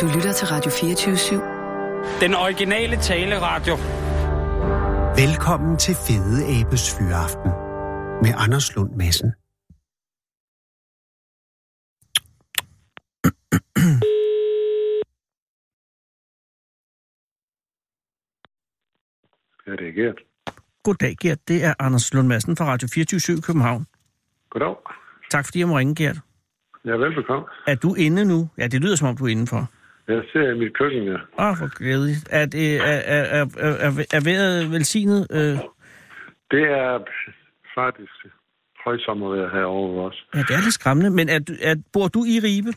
Du lytter til Radio 24-7. Den originale taleradio. Velkommen til Fede Abes Fyraften med Anders Lund Madsen. Ja, det er Gert. Goddag, Gert. Det er Anders Lund Madsen fra Radio 24 København. Goddag. Tak fordi jeg må ringe, Gert. Ja, velbekomme. Er du inde nu? Ja, det lyder som om, du er indenfor. Jeg ser i mit køkken, ja. Åh, oh, hvor glædeligt. Er, det, er, er, er, er, er vejret velsignet? Øh, Det er faktisk højsommervejr herovre også. ja, det er lidt skræmmende. Men er, er, bor du i Ribe?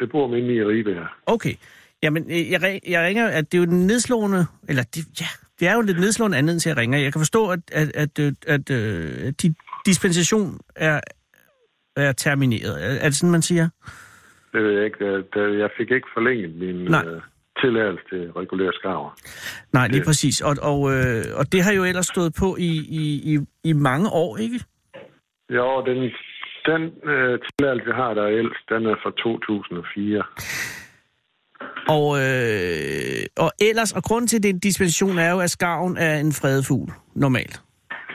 Jeg bor inde i Ribe her. Okay. Jamen, øh, jeg, jeg ringer, at det er jo den nedslående... Eller, det, ja, det er jo lidt nedslående anledning til, at jeg ringer. Jeg kan forstå, at, at, at, at, at, at din dispensation er, er termineret. Er, er det sådan, man siger? Det ved jeg ikke. Da- Jeg fik ikke forlænget min Nej. uh, tilladelse til regulær skarver. Nej, lige Det- præcis. Og, og, øh, og det har jo ellers stået på i, i, i, i mange år, ikke? Jo, den, den uh, tilladelse, jeg har, der er ældst, den er fra 2004. Og, øh, og ellers, og grunden til, at det er en dispensation, er jo, at skarven er en fredet fugl, normalt.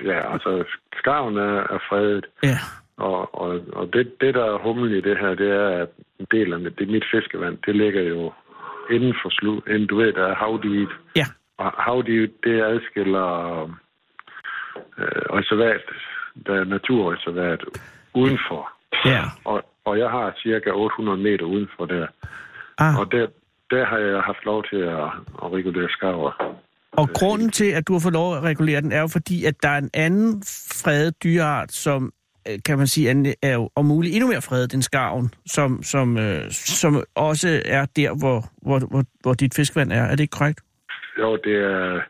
Ja, altså, skarven er, er fredet. Ja. Og, og, og det, det, der er humlen i det her, det er, at en del af det, det mit fiskevand, det ligger jo inden for slu, inden du ved, der er havdiget. Ja. Og havdiget, det adskiller øh, reservat, der er naturreservat udenfor. Ja. Og, og jeg har cirka 800 meter udenfor der. Ah. Og der, der har jeg haft lov til at, at regulere skarver. Og grunden til, at du har fået lov at regulere den, er jo fordi, at der er en anden fredet dyreart, som kan man sige, er- er jo om muligt endnu mere fredet end skarven, som, som, øh, som også er der, hvor, hvor, hvor, hvor dit fiskevand er. Er det ikke korrekt? Jo, det er...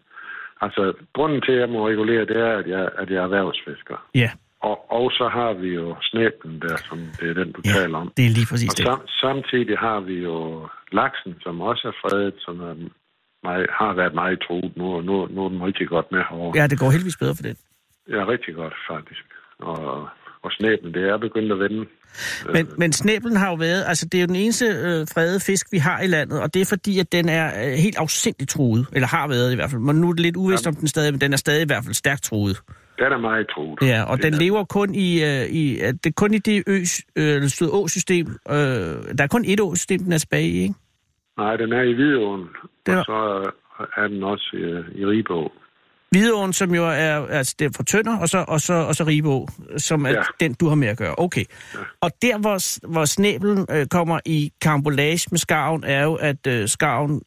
Altså, grunden til, at jeg må regulere, det er, at jeg, at jeg er erhvervsfisker. Ja, Og, og så har vi jo snæblen der, som det er den, du ja taler om. det er lige præcis Og det. sam, samtidig har vi jo laksen, som også er fredet, som er meget, har været meget truet. Nu, nu, nu er den rigtig godt med herovre. Ja, det går heldigvis bedre for det. Ja, rigtig godt, faktisk. Og, og snæblen, det er begyndt at vende. Men, men snæblen har jo været, altså det er jo den eneste øh, fredede fisk, vi har i landet, og det er fordi, at den er øh, helt afsindigt truet, eller har været i hvert fald. Men nu er det lidt uvist om den stadig, men den er stadig i hvert fald stærkt truet. Den er meget truet. Ja, og den er- lever kun i, øh, i det er kun i det ø, øh, stod å-system. Øh, der er kun et å-system, den er tilbage i, ikke? Nej, den er i Hvidåen, og så er den også i, i Ribå. Hvidåen, som jo er, altså det er fra Tønder, og så, og så, og så Ribeå, som er ja. Den, du har med at gøre. Okay. Ja. Og der, hvor, hvor snæblen øh, kommer i karambolage med skarven, er jo, at øh, skarven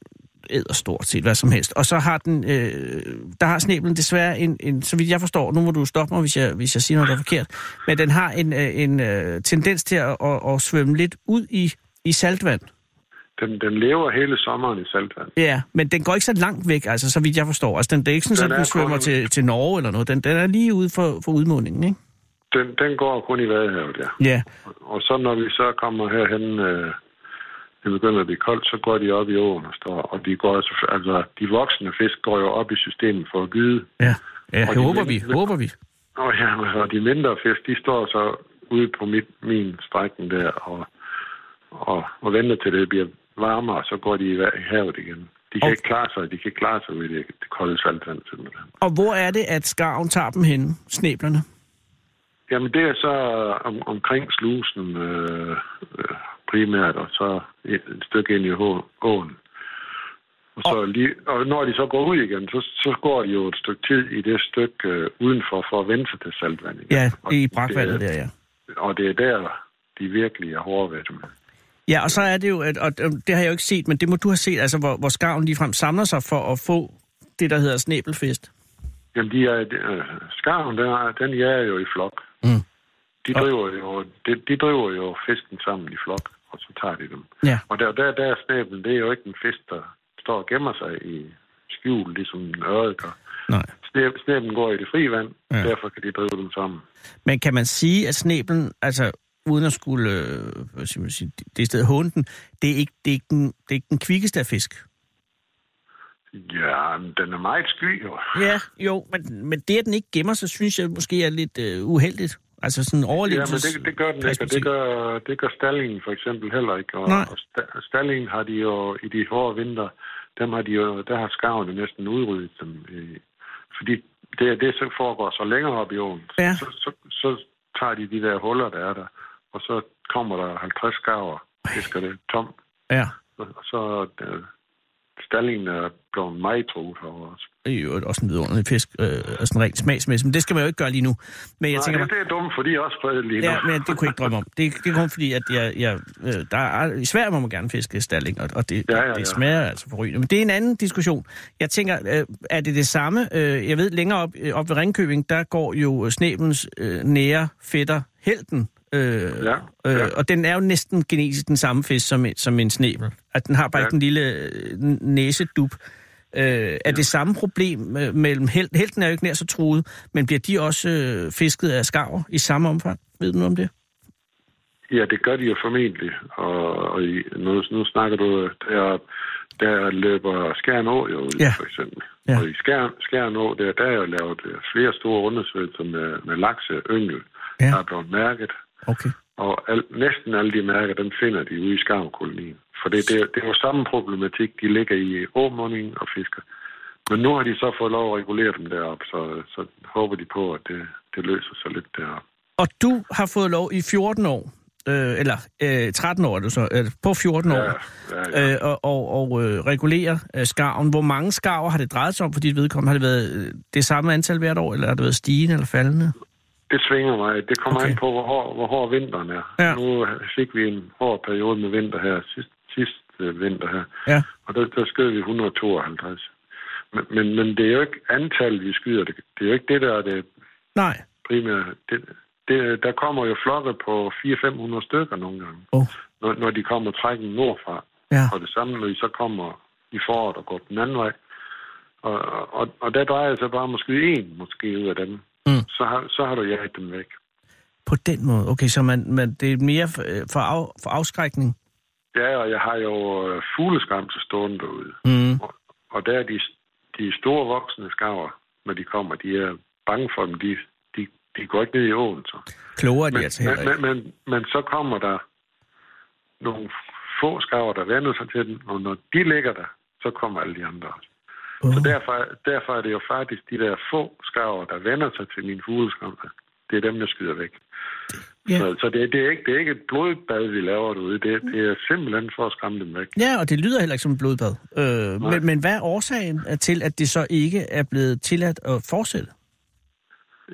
æder stort set hvad som helst. Og så har den, øh, der har snæblen desværre en, en, så vidt jeg forstår, nu må du stoppe mig, hvis jeg, hvis jeg siger noget, der er forkert, men den har en, øh, en øh, tendens til at, at, at svømme lidt ud i, i saltvand. Den, den lever hele sommeren i saltvand. Ja, men den går ikke så langt væk, altså så vidt jeg forstår. Altså den, det er ikke sådan, Den at den svømmer kun- til, til Norge eller noget. Den, den er lige ude for, for udmundingen, ikke? Den, den går kun i Vadehavet, ja. Ja, Og så når vi så kommer herhen, øh, det begynder at blive koldt, så går de op i åen og står. Og de går altså, altså de voksne fisk går jo op i systemet for at gyde. ja. Ja, Og håber vil- vi, håber vi. Og, ja, og de mindre fisk, de står så ude på mit, min strækning der og, og, og venter til det bliver varmere, så går de i havet igen. De kan Og- ikke klare sig, de kan ikke klare sig ved det, det kolde saltvand simpelthen. Og hvor er det, at skarven tager dem henne, snæblerne? Jamen det er så om, omkring slusen øh, øh, primært, og så et, et stykke ind i åen. Og, så lige, og når de så går ud igen, så, så går de jo et stykke tid i det stykke øh, udenfor for at vende sig til saltvand igen. Ja, Og i det brakvandet er- der, ja. Og det er der, de virkelig er hårde ved dem. Ja, og så er det jo, at, og det har jeg jo ikke set, men det må du have set, altså hvor, hvor skarven ligefrem samler sig for at få det, der hedder snæbelfest. Jamen, de er, øh, skarven, den, er, den jager jo i flok. Mm. De driver, jo, de, de driver jo fisken sammen i flok, og så tager de dem. Ja. Og der, der, der er snæblen, det er jo ikke en fisk, der står og gemmer sig i skjul, ligesom en ørred gør. Nej. Snæb- Snæblen går i det frie vand, ja. derfor kan de drive dem sammen. Men kan man sige, at snæblen, altså uden at skulle, øh, hvad skal man sige, det er stedet hånden, det er ikke, det er ikke, den, det er ikke den kvikkeste af fisk. Ja, men den er meget sky, jo. Ja, jo, men, men det, at den ikke gemmer sig, synes jeg måske er lidt øh, uheldigt. Altså sådan Ja, men overlevelses... det, det gør den ikke, og det gør, det gør stallingen for eksempel heller ikke. Og, Nej. og sta- stallingen har de jo i de hårde vinter, dem har de jo, der har skarvene næsten udryddet dem. Fordi det, det så foregår så længere op i åen, Ja. så, så, så tager de de der huller, der er der, og så kommer der 50 skarver, fisker det tom, Ja, og så øh, stallingen er blevet meget truet over os. det er jo også en vidunderlig fisk, øh, og sådan rent smagsmæssigt, men det skal man jo ikke gøre lige nu. Men jeg Nej, tænker det, det er dumt, for de er også fredelige nu. Ja, men det kunne jeg ikke drømme om. Det, det er kun fordi, at jeg, jeg, øh, der er, i Sverige må man gerne fiske stalling, og, og det, Ja, ja, ja. det smager altså forrygende. Men det er en anden diskussion. Jeg tænker, øh, er det det samme? Øh, jeg ved, længere op, øh, op ved Ringkøbing, der går jo snæbens øh, nære fætter Helten. Øh, Ja, øh, ja. Og den er jo næsten genetisk den samme fisk som, som en snæbel. At den har bare Ja. ikke den lille øh, næsedub. Øh, er det samme problem øh, mellem hel, helten er jo ikke nær så truet, men bliver de også øh, fisket af skarver i samme omfang? Ved du noget om det? Ja, det gør de jo formentlig. Og, og i, nu, nu snakker du, der, der løber Skjern Å jo ud, Ja. for eksempel. Ja. Og i Skjern, Skjern Å, der, der er jo lavet flere store undersøgelser med, med lakse yngel, Ja. der er blevet mærket. Okay. Og al, næsten alle de mærker, dem finder de ude i skarvkolonien. For det, det, det er jo samme problematik, de ligger i åmundingen og fisker. Men nu har de så fået lov at regulere dem deroppe, så, så håber de på, at det, det løser sig lidt deroppe. Og du har fået lov i 14 år, øh, eller øh, 13 år er du så, øh, på 14 år, Ja, ja, ja. Øh, og, og, og øh, regulere øh, skarven. Hvor mange skarver har det drejet sig om for dit vedkommende? Har det været øh, det samme antal hvert år, eller har det været stigende eller faldende? Det svinger mig. Det kommer Okay. an på, hvor hård, hvor hård vinteren er. Ja. Nu fik vi en hård periode med vinter her, sidst, sidst øh, vinter her, Ja. og der, der skød vi 152. Men, men, men det er jo ikke antallet, vi skyder. Det, det er jo ikke det, der er det Nej. primære. Det, det, der kommer jo flokke på 400-500 stykker nogle gange, Oh. når, når de kommer trækken nordfra. Ja. Og det samme, når de så kommer i foråret og går den anden vej. Og, og, og der drejer sig bare måske en måske ud af dem. Mm. Så, har, så har du jaget dem væk. På den måde. Okay, så man, man, det er mere for, øh, for, af, for afskrækning. Ja, og jeg har jo øh, fugleskramse stående derude. Mm. Og, og der er de, de store voksne skarver, når de kommer, de er bange for dem. De, de, de går ikke ned i åen, så. Klogere er de Men, altså heller ikke. men, men, men så kommer der nogle få skarver, der vender sig til den, og når de ligger der, så kommer alle de andre også. Oh. Så derfor, derfor er det jo faktisk de der få skarver, der vender sig til min fugleskramse. Det er dem, jeg skyder væk. Ja. Så, så det, det, er ikke, det er ikke et blodbad, vi laver derude. Det, det er simpelthen for at skræmme dem væk. Ja, og det lyder heller ikke som et blodbad. Øh, Nej. men, men hvad er årsagen til, at det så ikke er blevet tilladt at fortsætte?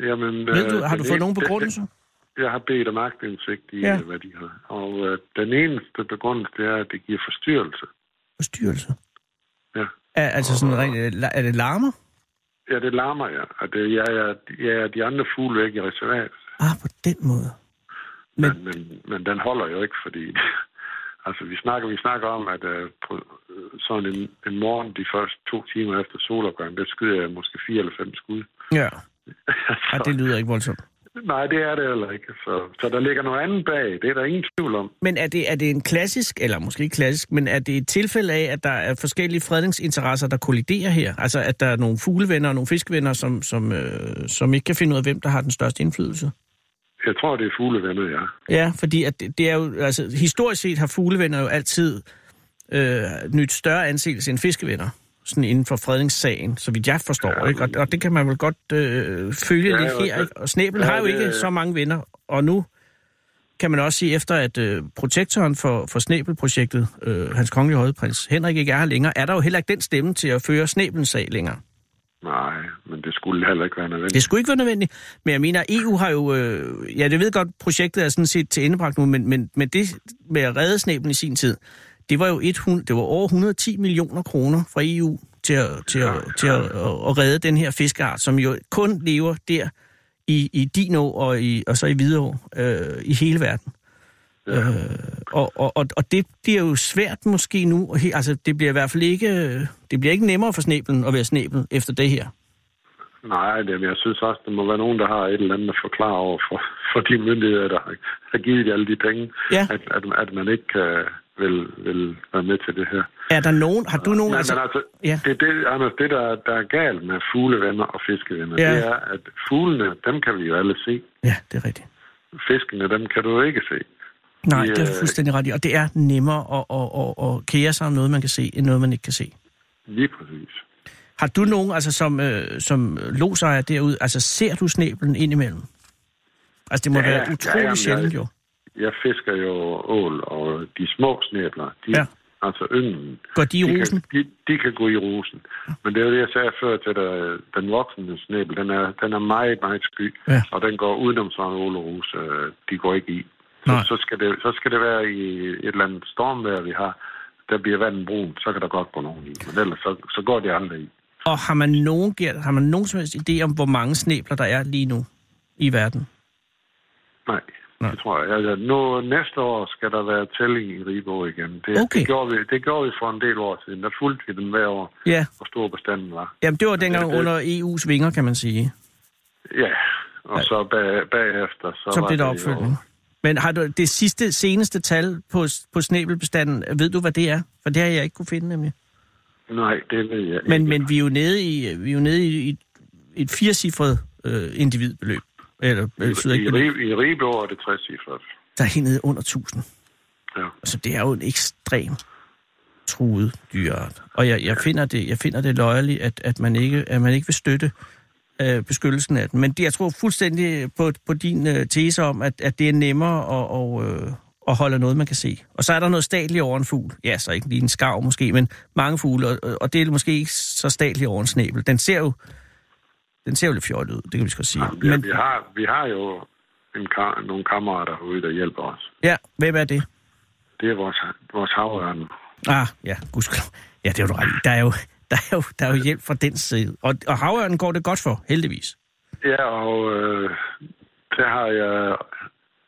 Jamen, Ved du, øh, har du fået ene- nogen begrundelse? Jeg har bedt om agtindsigt i, Ja. ja. hvad de har. Og øh, den eneste begrundelse, det er, at det giver forstyrrelse. Forstyrrelse? Ja. Er, altså sådan rent, øh, er det larmer? Ja, det larmer jeg. Og det, jeg, er, jeg er de andre fugle væk i reservat. Ah, på den måde. Men- Men, men, men, den holder jo ikke, fordi... altså, vi snakker, vi snakker om, at uh, på, øh, sådan en, en morgen, de første to timer efter solopgang, der skyder jeg måske fire eller fem skud. Ja, så, ah, det lyder ikke voldsomt. Nej, det er det heller ikke. Så, så der ligger noget andet bag. Det er der ingen tvivl om. Men er det, er det en klassisk, eller måske ikke klassisk, men er det et tilfælde af, at der er forskellige fredningsinteresser, der kolliderer her? Altså at der er nogle fuglevenner og nogle fiskevenner, som, som, øh, som ikke kan finde ud af, hvem der har den største indflydelse? Jeg tror, det er fuglevenner, ja. Ja, fordi at det, det er jo, altså historisk set har fuglevenner jo altid øh, nyt større anseelse end fiskevenner. Sådan inden for fredningssagen, så vidt jeg forstår, ja, ikke? Og, og det kan man vel godt øh, følge ja, lidt her, ikke? Og Snæbel ja, har jo det- ikke så mange venner, og nu kan man også sige, efter at øh, protektoren for, for Snæbelprojektet, øh, hans kongelige høje prins Henrik, ikke er her længere, er der jo heller ikke den stemme til at føre Snæbelens sag længere. Nej, men det skulle heller ikke være nødvendigt. Det skulle ikke være nødvendigt. Men jeg mener, EU har jo... Øh, ja, det ved godt, projektet er sådan set til endebragt nu, men, men, men det med at redde snæblen i sin tid, det var jo 100, det var over 110 millioner kroner fra EU til at, til at, til at, at, redde den her fiskeart, som jo kun lever der i, i Dino og, i, og så i Hvidovre øh, i hele verden. Ja. Øh, og, og, og, det bliver jo svært måske nu. Altså, det bliver i hvert fald ikke, det bliver ikke nemmere for snæblen at være snæbel efter det her. Nej, det, men jeg synes også, der må være nogen, der har et eller andet at forklare over for, for de myndigheder, der har, givet de alle de penge, Ja. at, at, at man ikke uh, vil, vil være med til det her. Er der nogen, har du nogen... Men, altså, men altså, ja. det, det, Anders, det der, der er galt med fuglevenner og fiskevenner, Ja. det er, at fuglene, dem kan vi jo alle se. Ja, det er rigtigt. fiskene, dem kan du jo ikke se. Nej, De, det er øh, fuldstændig ret i. Og det er nemmere at, at, at, at kære sig om noget, man kan se, end noget, man ikke kan se. Lige præcis. Har du nogen, altså som, øh, som losejer derude, altså ser du snæblen indimellem? Altså det må Ja, være ja, utrolig jamen, sjældent jeg- jo. Jeg fisker jo ål, og de små snæbler, de, Ja. altså ynglen, Går de i de rosen? kan, de, de kan gå i rosen. Men det er jo det, jeg sagde før til dig. Den voksne snæbel, den er, den er meget, meget sky, Ja. og den går udenom sådan en ålerus. øh, De går ikke i. Så, Nej. så, skal det, så skal det være i et eller andet stormvejr, vi har. Der bliver vandet brun, så kan der godt gå nogen i. Men ellers så, så går de aldrig i. Og har man nogen, har man nogen som helst idé om, hvor mange snæbler der er lige nu i verden? Nej, Nej. det tror jeg. Altså, nu, næste år skal der være tælling i Ribo igen. Det, Okay. det, gjorde vi, det gjorde vi for en del år siden. Der fulgte vi den hver år, Ja, hvor stor bestanden var. Jamen, det var dengang det- under EU's vinger, kan man sige. Ja, og så bag, bagefter... Så, Så var blev der opfølgning. Men har du det sidste, seneste tal på, på snæbelbestanden, ved du, hvad det er? For det har jeg ikke kunne finde, nemlig. Nej, det ved jeg Men, ikke. men vi er jo nede i, vi er jo nede i et, et firecifret øh, individbeløb. Eller, øh, jeg I. Ri- I Ribe er det 60 cifret. Der er helt nede under 1000. Ja. Altså, det er jo en ekstrem truet dyreart. Og jeg, jeg, finder det, jeg finder det løjerligt, at, at, man ikke, at man ikke vil støtte øh, beskyttelsen af den. Men det, jeg tror fuldstændig på, på din øh, tese om, at, at det er nemmere at, og, øh, at holde noget, man kan se. Og så er der noget statligt over en fugl. Ja, så ikke lige en skav måske, men mange fugle. Og, og det er måske ikke så statligt over en snæbel. Den ser jo, den ser jo lidt fjollet ud, det kan vi godt sige. Ja, vi, har, vi har jo en kar, nogle kammerater herude, der hjælper os. ja, hvem er det? Det er vores, vores havørn. Ah, ja, gudskelov. Ja, det er i. Der er jo, der er jo, der er jo hjælp fra den side. Og, og havørnen går det godt for, heldigvis. Ja, og øh, der har jeg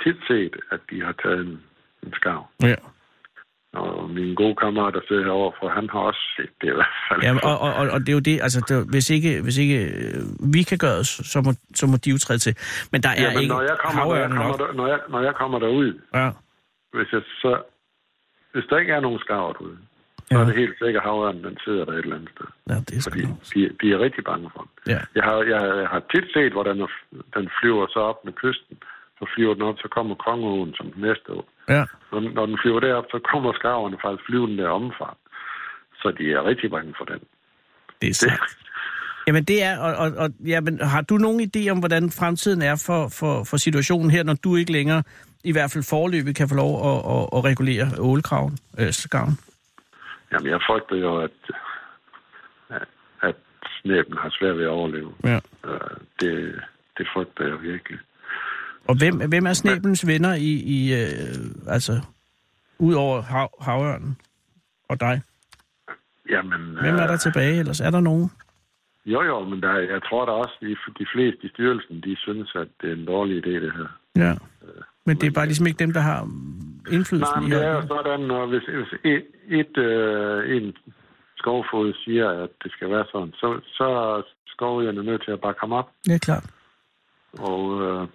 tit set, at de har taget en, en skav. Ja. Og min gode kammerat, der sidder herovre, for han har også set det i hvert fald. ja og, og, og, og det er jo det, altså, det, hvis ikke, hvis ikke øh, vi kan gøre det, så må, så må de jo træde til. Men der er ja, men ikke når jeg kommer, når jeg kommer, der, når, jeg, når jeg kommer derud, Ja, hvis, jeg, så, hvis der ikke er nogen skarver derude, så Ja. er det helt sikkert, at havørnen den sidder der et eller andet sted. ja, det er Fordi de, de er rigtig bange for den. Ja. Jeg har, jeg, jeg har tit set, hvordan den, den flyver så op med kysten. Så flyver den op, så kommer kongeåen som den næste år. Ja. Når, når den flyver derop, så kommer skarverne faktisk flyvende der omfang. Så de er rigtig bange for den. Det er sandt. Jamen det er, og, og, og jamen, har du nogen idé om, hvordan fremtiden er for, for, for situationen her, når du ikke længere, i hvert fald forløbet, kan få lov at, at, at regulere ålekraven, øh, skarven? Jamen, jeg frygter jo, at, at, at snæben har svært ved at overleve. Ja. Øh, Det, det frygter jeg virkelig. Og hvem, hvem er snæbelens venner i, i øh, altså, ud over hav, havørnen og dig? Jamen, Hvem er der øh, tilbage ellers? Er der nogen? Jo, jo, men der, jeg tror da også, de, de fleste i styrelsen, de synes, at det er en dårlig idé, det her. Ja. Men det er bare ligesom ikke dem, der har indflydelsen Nej, men det er jo sådan, når hvis, hvis et, et, øh, en skovfod siger, at det skal være sådan, så, så er skovjerne nødt til at bakke ham op. Ja, klart. Og øh,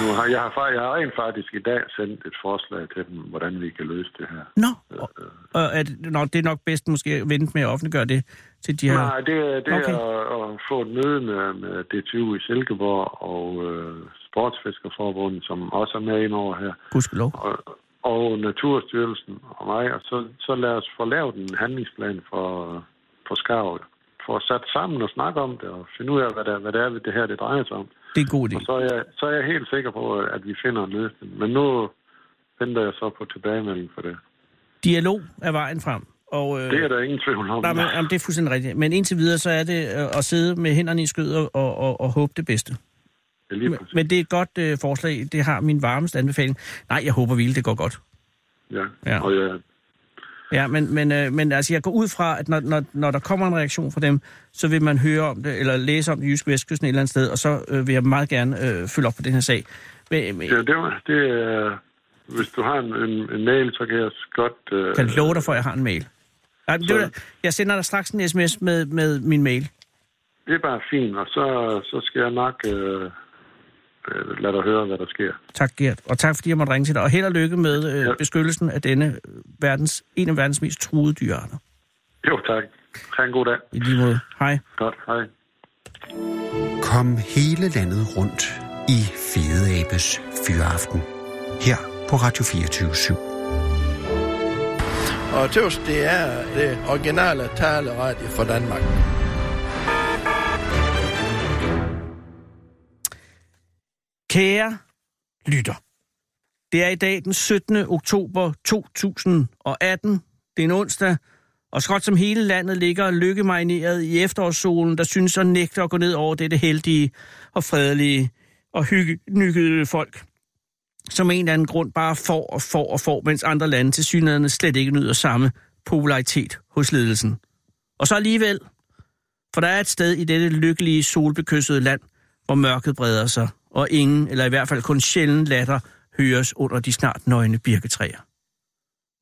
nu har jeg, har, jeg har rent faktisk i dag sendt et forslag til dem, hvordan vi kan løse det her. Nå, og, og er det, nå, det er nok bedst måske at vente med at offentliggøre det til de her... Nej, det, er- det Okay. er at, at få et møde med, med DTU i Silkeborg og øh, Sportsfiskerforbundet, som også er med ind over her, Gudskelov. og, og Naturstyrelsen og mig, og så, så lad os få lavet en handlingsplan for, for skarv. For at sætte sammen og snakke om det, og finde ud af, hvad, der, hvad det er, det her det drejer sig om. Det er en god idé. Og så er, jeg, så er jeg helt sikker på, at vi finder en løsning. Men nu venter jeg så på tilbagemelding for det. Dialog er vejen frem. Og, øh, Det er der ingen tvivl om. nej, men, jamen, det er fuldstændig rigtigt. Men indtil videre, så er det øh, at sidde med hænderne i skød og, og, og, og håbe det bedste. Det lige Men, men det er et godt øh, forslag. Det har min varmeste anbefaling. Nej, jeg håber virkelig, det går godt. Ja. Ja. Og jeg, Ja, men, men, øh, men altså, jeg går ud fra, at når, når, når der kommer en reaktion fra dem, så vil man høre om det, eller læse om det i Jysk Vestkysten et eller andet sted, og så øh, vil jeg meget gerne øh, følge op på den her sag. Men, men, det, det, var- det er... Hvis du har en, en, en mail, så kan jeg godt... Øh, kan love dig for, at jeg har en mail. Ja, det, Så- jeg sender dig straks en sms med, med min mail. Det er bare fint, og så, så skal jeg nok øh, øh, lade dig høre, hvad der sker. Tak, Gert. Og tak, fordi jeg måtte ringe til dig. Og held og lykke med øh, Ja. beskyttelsen af denne øh, verdens, en af verdens mest truede dyrearter. Jo, tak. Ha' en god dag. I lige måde. Hej. Godt, hej. Kom hele landet rundt i Fede Abes Fyraften. Her på Radio 24 /7. Og tøvs, det er det originale taleradio for Danmark. Kære lytter, det er i dag den 17. oktober 2018. Det er en onsdag, og skråt som hele landet ligger lykkemarineret i efterårssolen, der synes at nægte at gå ned over dette heldige og fredelige og hyggede folk, som en eller anden grund bare får og får og får, mens andre lande til synligheden slet ikke nyder samme popularitet hos ledelsen. Og så alligevel, for der er et sted i dette lykkelige, solbekyssede land, hvor mørket breder sig, og ingen, eller i hvert fald kun sjældent latter, høres under de snart nøgne birketræer.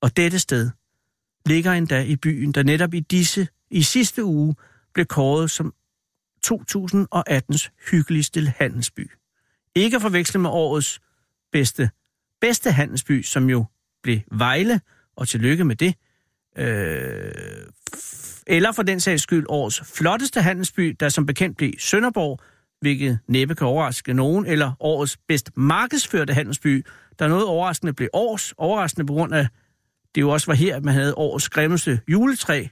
Og dette sted ligger endda i byen, der netop i disse, i sidste uge, blev kåret som 2018's hyggeligste handelsby. Ikke at forveksle med årets bedste, bedste handelsby, som jo blev Vejle, og tillykke med det. Øh, eller for den sags skyld årets flotteste handelsby, der som bekendt blev Sønderborg, hvilket næppe kan overraske nogen, eller årets bedst markedsførte handelsby, der noget overraskende blev års, overraskende på grund af, det jo også var her, man havde årets grimmeste juletræ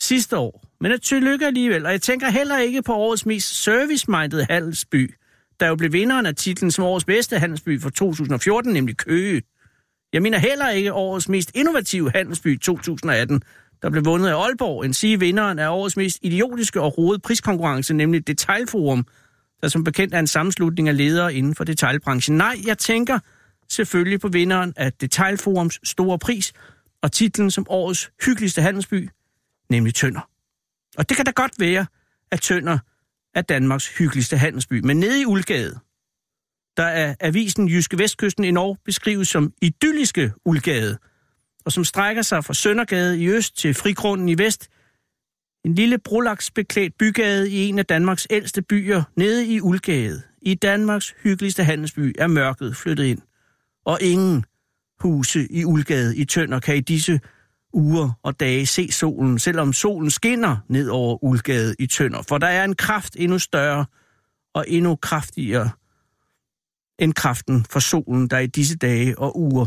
sidste år. Men at tillykke alligevel, og jeg tænker heller ikke på årets mest service-minded handelsby, der jo blev vinderen af titlen som årets bedste handelsby for 2014, nemlig Køge. Jeg mener heller ikke årets mest innovative handelsby 2018, der blev vundet af Aalborg, en sige vinderen af årets mest idiotiske og rodede priskonkurrence, nemlig Detailforum, der som bekendt er en sammenslutning af ledere inden for detailbranchen. Nej, jeg tænker selvfølgelig på vinderen af Detailforums store pris og titlen som årets hyggeligste handelsby, nemlig Tønder. Og det kan da godt være, at Tønder er Danmarks hyggeligste handelsby. Men nede i Ulgade, der er avisen Jyske Vestkysten i Norge beskrives som idylliske Ulgade, og som strækker sig fra Søndergade i øst til Frigrunden i vest, en lille brolaksbeklædt bygade i en af Danmarks ældste byer, nede i Ulgade, i Danmarks hyggeligste handelsby, er mørket flyttet ind. Og ingen huse i Ulgade i Tønder kan i disse uger og dage se solen, selvom solen skinner ned over Ulgade i Tønder. For der er en kraft endnu større og endnu kraftigere end kraften for solen, der i disse dage og uger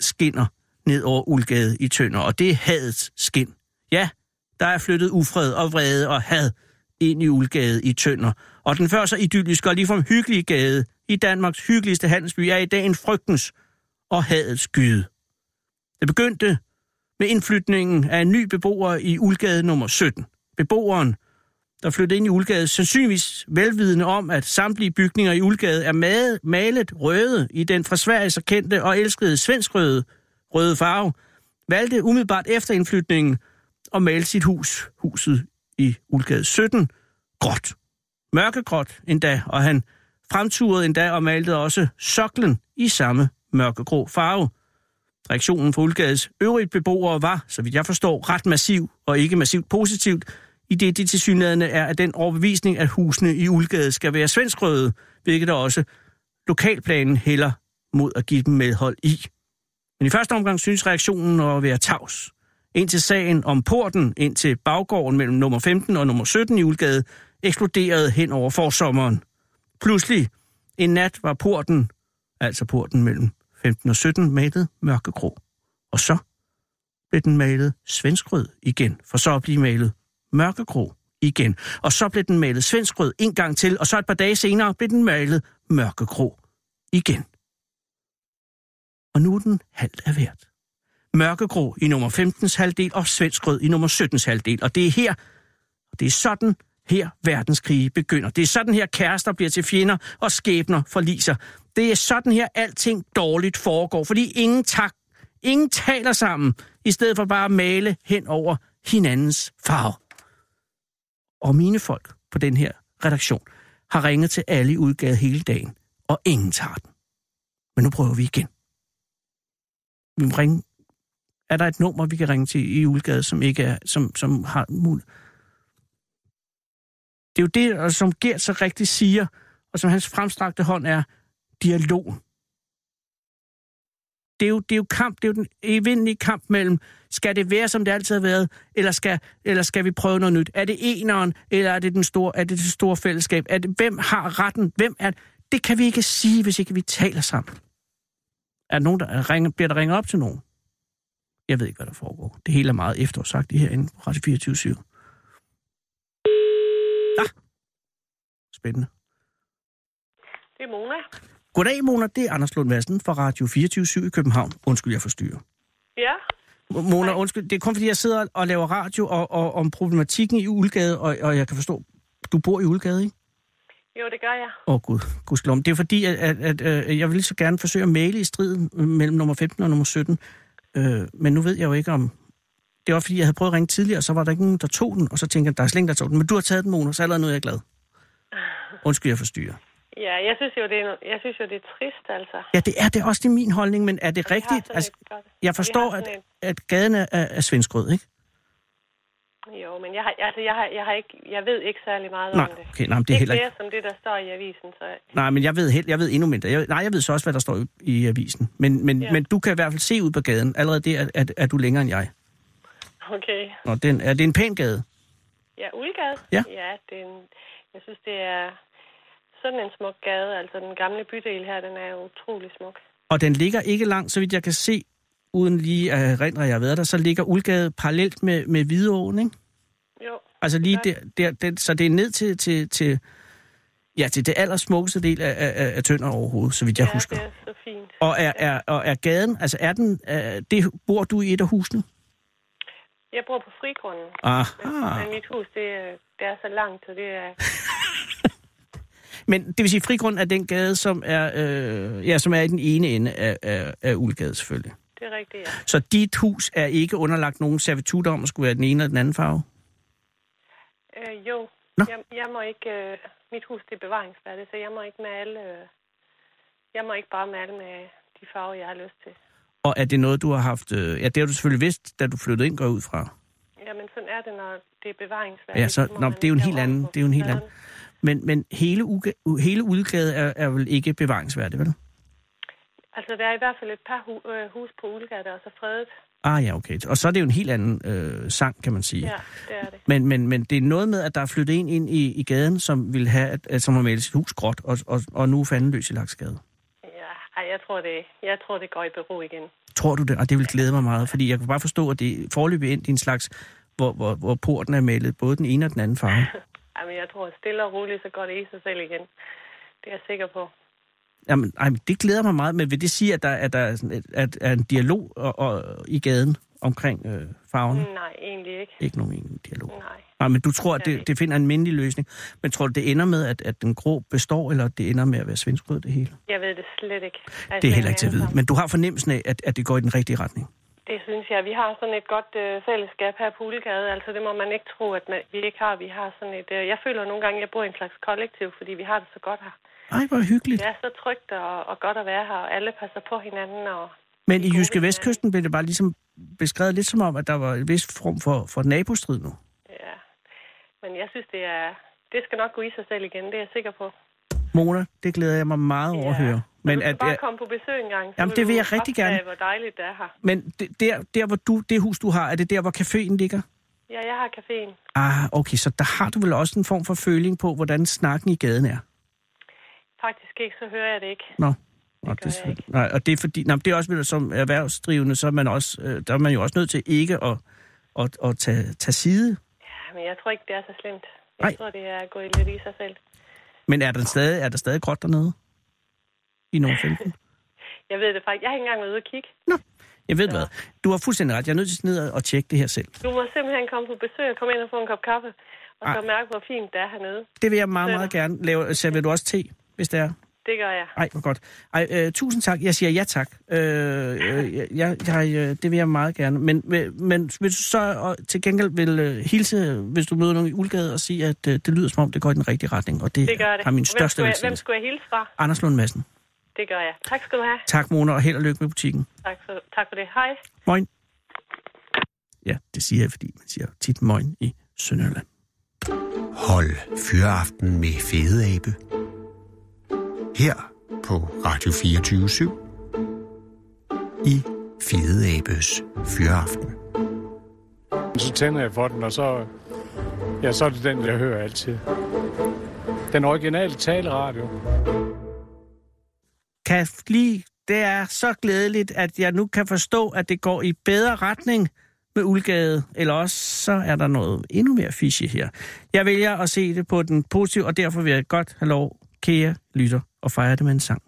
skinner ned over Ulgade i Tønder. Og det er hadets skin. Ja, der er flyttet ufred og vrede og had ind i Ulgade i Tønder. Og den før så idylliske og ligefrem hyggelige gade i Danmarks hyggeligste handelsby er i dag en frygtens og hadets gyde. Det begyndte med indflytningen af en ny beboer i Ulgade nummer 17. Beboeren, der flyttede ind i Ulgade, sandsynligvis velvidende om, at samtlige bygninger i Ulgade er malet røde i den fra Sverige så kendte og elskede svensk røde, røde farve, valgte umiddelbart efter indflytningen at male sit hus, huset i Ulgade 17, gråt. Mørkegråt endda, og han fremturede endda og malte også soklen i samme mørkegrå farve. Reaktionen fra Ulgades øvrige beboere var, så vidt jeg forstår, ret massiv og ikke massivt positivt, i det de tilsyneladende er af den overbevisning, at husene i Ulgade skal være svenskrøde, hvilket der også lokalplanen heller mod at give dem medhold i. Men i første omgang synes reaktionen at være tavs ind til sagen om porten ind til baggården mellem nummer 15 og nummer 17 i Ulgade eksploderede hen over forsommeren. Pludselig en nat var porten, altså porten mellem 15 og 17, malet mørkegrå. Og så blev den malet svenskrød igen, for så at blive malet mørkegrå igen. Og så blev den malet svenskrød en gang til, og så et par dage senere blev den malet mørkegrå igen. Og nu er den halvt af hvert. Mørkegrå i nummer 15's halvdel og svensk rød i nummer 17's halvdel. Og det er her, det er sådan her verdenskrige begynder. Det er sådan her kærester bliver til fjender og skæbner forliser. Det er sådan her alting dårligt foregår, fordi ingen, tak, ingen taler sammen, i stedet for bare at male hen over hinandens farve. Og mine folk på den her redaktion har ringet til alle i udgade hele dagen, og ingen tager den. Men nu prøver vi igen. Vi må ringe. Er der et nummer, vi kan ringe til i julegade, som ikke er, som, som har mul? Det er jo det, som Gert så rigtigt siger, og som hans fremstrakte hånd er, dialog. Det er, jo, det er jo kamp, det er jo den evindelige kamp mellem, skal det være, som det altid har været, eller skal, eller skal vi prøve noget nyt? Er det eneren, eller er det, den store, er det det store fællesskab? Er det, hvem har retten? Hvem er, det kan vi ikke sige, hvis ikke vi taler sammen. Er der nogen, der ringer, bliver der ringet op til nogen? Jeg ved ikke, hvad der foregår. Det hele er meget efterårsagt herinde på Radio 24 /7. Ah. Spændende. Det er Mona. Goddag, Mona. Det er Anders Lund Madsen fra Radio 24 i København. Undskyld, jeg forstyrrer. Ja, Mona, undskyld. Det er kun fordi, jeg sidder og laver radio og, og om problematikken i Uldgade, og, og jeg kan forstå, du bor i Uldgade, ikke? jo, det gør jeg. Åh oh, gud, gudskelov. Det er fordi, at, at, at, at jeg vil så gerne forsøge at male i striden mellem nummer 15 og nummer 17. Øh, men nu ved jeg jo ikke om... Det var fordi, jeg havde prøvet at ringe tidligere, og så var der ikke nogen, der tog den. Og så tænkte jeg, der er slet ingen, der tog den. Men du har taget den, Mona, så allerede nu er jeg glad. Undskyld, jeg forstyrrer. Ja, jeg synes jo, det er, jeg synes jo, det er trist, altså. Ja, det er det er også det er min holdning, men er det har rigtigt? Altså, jeg forstår, at, at gaden er, er svenskrød, ikke? Jo, men jeg har, altså, jeg har, jeg har ikke, jeg ved ikke særlig meget Nej, om det. okay, nej, men det er ikke heller ikke... som det, der står i avisen, så Nej, men jeg ved, helt, jeg ved endnu mindre. Jeg, nej, jeg ved så også, hvad der står i, i avisen. Men, men, ja. Men du kan i hvert fald se ud på gaden. Allerede det er, er, er du længere end jeg. okay. Og den, er det en pæn gade? Ja, Uldgade? Ja. Ja, det er en, jeg synes, det er sådan en smuk gade. Altså, den gamle bydel her, den er utrolig smuk. Og den ligger ikke langt, så vidt jeg kan se, uden lige at rent, jeg har været der, så ligger Uldgade parallelt med, med Hvidåen, ikke? Jo, Altså lige der, der, der, så det er ned til, til, til, ja, til det allersmukkeste del af, af, af Tønder overhovedet, så vidt jeg ja, husker. det er så fint. Og er, er, og er gaden, altså er den, er, det, bor du i et af husene? Jeg bor på frigrunden. Aha. Men mit hus, det, er- det er så langt, så det er... Men det vil sige, frigrund er den gade, som er, øh, ja, som er i den ene ende af, af, af Uldgade selvfølgelig. Det er rigtigt, ja. Så dit hus er ikke underlagt nogen servitut om at skulle være den ene eller den anden farve? Øh, jo, Nå. jeg, jeg må ikke... Øh, mit hus, det er bevaringsværdigt, så jeg må ikke male... Øh, jeg må ikke bare male med de farver, jeg har lyst til. Og er det noget, du har haft... Øh, ja, det har du selvfølgelig vidst, da du flyttede ind, går ud fra. Jamen, sådan er det, når det er bevaringsværdigt. Ja, så, må nå, det er jo en helt anden... Det er jo en helt anden. Men, men hele, uge, hele Uldgade er, er vel ikke bevaringsværdigt, vel? Altså, der er i hvert fald et par hu- øh, hus på der er så fredet. Ah ja, okay. Og så er det jo en helt anden øh, sang, kan man sige. Ja, det er det. Men, men, men det er noget med, at der er flyttet en ind i, i gaden, som vil have, at, at, som har malet sit hus gråt, og, og, og nu er fanden løs i Laksgade. Ja, ej, jeg tror, det, jeg tror, det går i bero igen. Tror du det? Og det vil glæde mig meget, fordi jeg kan bare forstå, at det forløbig ind i en slags, hvor, hvor, hvor porten er malet både den ene og den anden farve. Jamen, jeg tror, stille og roligt, så går det i sig selv igen. Det er jeg sikker på. Jamen, ej, det glæder mig meget, men vil det sige, at der, at der er, sådan at, er en dialog og, og, i gaden omkring øh, farverne? Mm. Nej, egentlig ikke. Ikke nogen egentlig dialog. Nej. Nej, men du tror, at det, det finder en mindelig løsning. Men tror du, det ender med, at, at den grå består, eller det ender med at være svenskrød det hele? Jeg ved det slet ikke. Altså, Det er heller ikke til at vide. altså, Men du har fornemmelsen af, at, at det går i den rigtige retning. Det synes jeg. Vi har sådan et godt øh, fællesskab her på Uldgade. Altså, det må man ikke tro, at man, vi ikke har. Vi har sådan et... Øh, jeg føler nogle gange, at jeg bor i en slags kollektiv, fordi vi har det så godt her. Ej, hvor hyggeligt. Det er så trygt og, og godt at være her, og alle passer på hinanden. Og, Men i Jyske Vestkysten blev det bare ligesom beskrevet lidt som om, at der var en vis form for, for nabostrid nu. ja. Men jeg synes, det er... Det skal nok gå i sig selv igen, det er jeg sikker på. Mona, det glæder jeg mig meget over at høre. Men du skal at, bare at, komme på besøg en gang. Jamen, det vil jeg rigtig opdage, gerne. hvor dejligt det er her. men det- der, der, hvor du, det hus, du har, er det der, hvor caféen ligger? Ja, jeg har caféen. Ah, okay, så der har du vel også en form for føling på, hvordan snakken i gaden er? Faktisk ikke, så hører jeg det ikke. Nå. Det Nå, ikke. Nej, og det er fordi, nej, det er også som erhvervsdrivende, så er man også, øh, der er man jo også nødt til ikke at, at, at tage, tage side. Ja, men jeg tror ikke, det er så slemt. Jeg Nej. tror, det er gået lidt i sig selv. Men er der stadig, er der stadig gråt dernede? I nummer 15? Jeg ved det faktisk. Jeg har ikke engang været ude og kigge. Jeg ved hvad. Du har fuldstændig ret. Jeg er nødt til at ned og tjekke det her selv. Du må simpelthen komme på besøg og komme ind og få en kop kaffe. Og så Ej. mærke, hvor fint det er hernede. Det vil jeg meget, Det meget gerne lave. Serverer du også te, hvis det er? Det gør jeg. Ej, hvor godt. Ej, øh, tusind tak. Jeg siger ja tak. Øh, øh, jeg, jeg, øh, det vil jeg meget gerne. Men, men, hvis du så og til gengæld vil øh, hilse, hvis du møder nogen i Uldgade, og sige, at øh, det lyder som om, det går i den rigtige retning. Og det, Det gør det. har min hvem, største skulle jeg, hvem skulle jeg hilse fra? Anders Lund Madsen. Det gør jeg. Tak skal du have. Tak, Mona, og held og lykke med butikken. Tak for, tak for det. Hej. Moin. Ja, det siger jeg, fordi man siger tit moin i Sønderjylland. Hold Fyraften med Fede Abe. Her på Radio 24 i Fede Abes Fyraften. Så tænder jeg for den, og så, ja, så er det den, jeg hører altid. Den originale taleradio. kan lige, det er så glædeligt, at jeg nu kan forstå, at det går i bedre retning med Ulgade, eller også så er der noget endnu mere fishy her. Jeg vælger at se det på den positive, og derfor vil jeg godt have lov, kære lytter, og fejre det med en sang.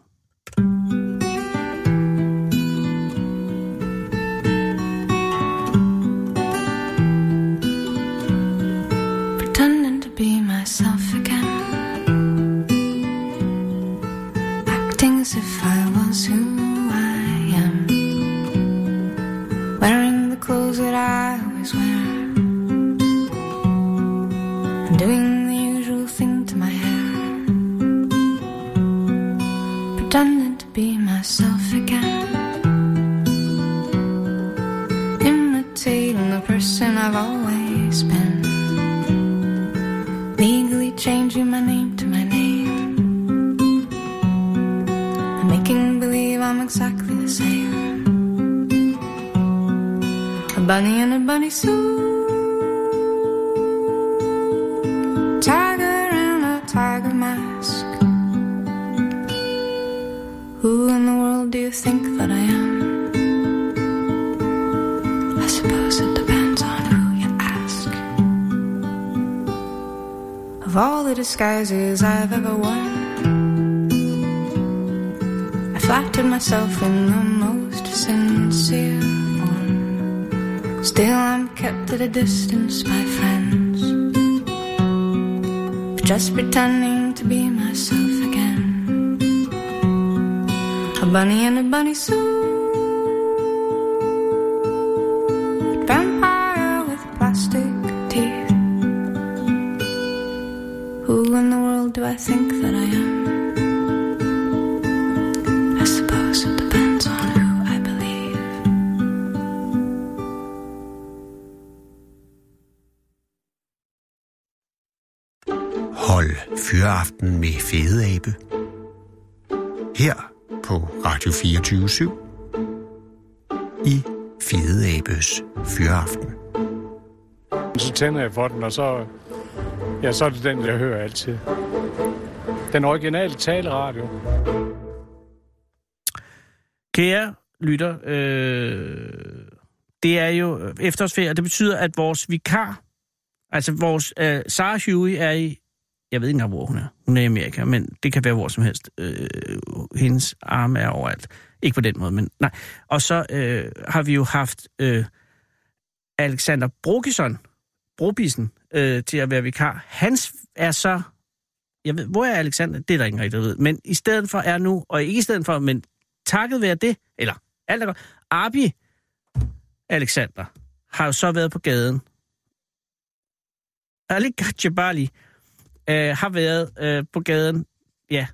I've always been. Legally changing my name to my name. And making believe I'm exactly the same. A bunny in a bunny suit, disguises I've ever worn, I flattered myself in the most sincere form. Still, I'm kept at a distance by friends, just pretending to be myself again. A bunny in a bunny suit, tænder jeg for den, og så, ja, så er det den, jeg hører altid. Den originale taleradio. Kære lytter, øh, det er jo øh, efterårsferie, og det betyder, at vores vikar, altså vores øh, Sarah Huey er i, jeg ved ikke engang, hvor hun er. Hun er i Amerika, men det kan være hvor som helst. Øh, hendes arme er overalt. Ikke på den måde, men nej. Og så øh, har vi jo haft øh, Alexander Brokison, Brobissen øh, til at være vikar. Hans er så... Jeg ved, hvor er Alexander? Det er der ingen rigtig, der ved. Men i stedet for er nu, og ikke i stedet for, men takket være det, eller alt er godt, Arbi Alexander har jo så været på gaden. Ali Gajabali øh, har været øh, på gaden, ja,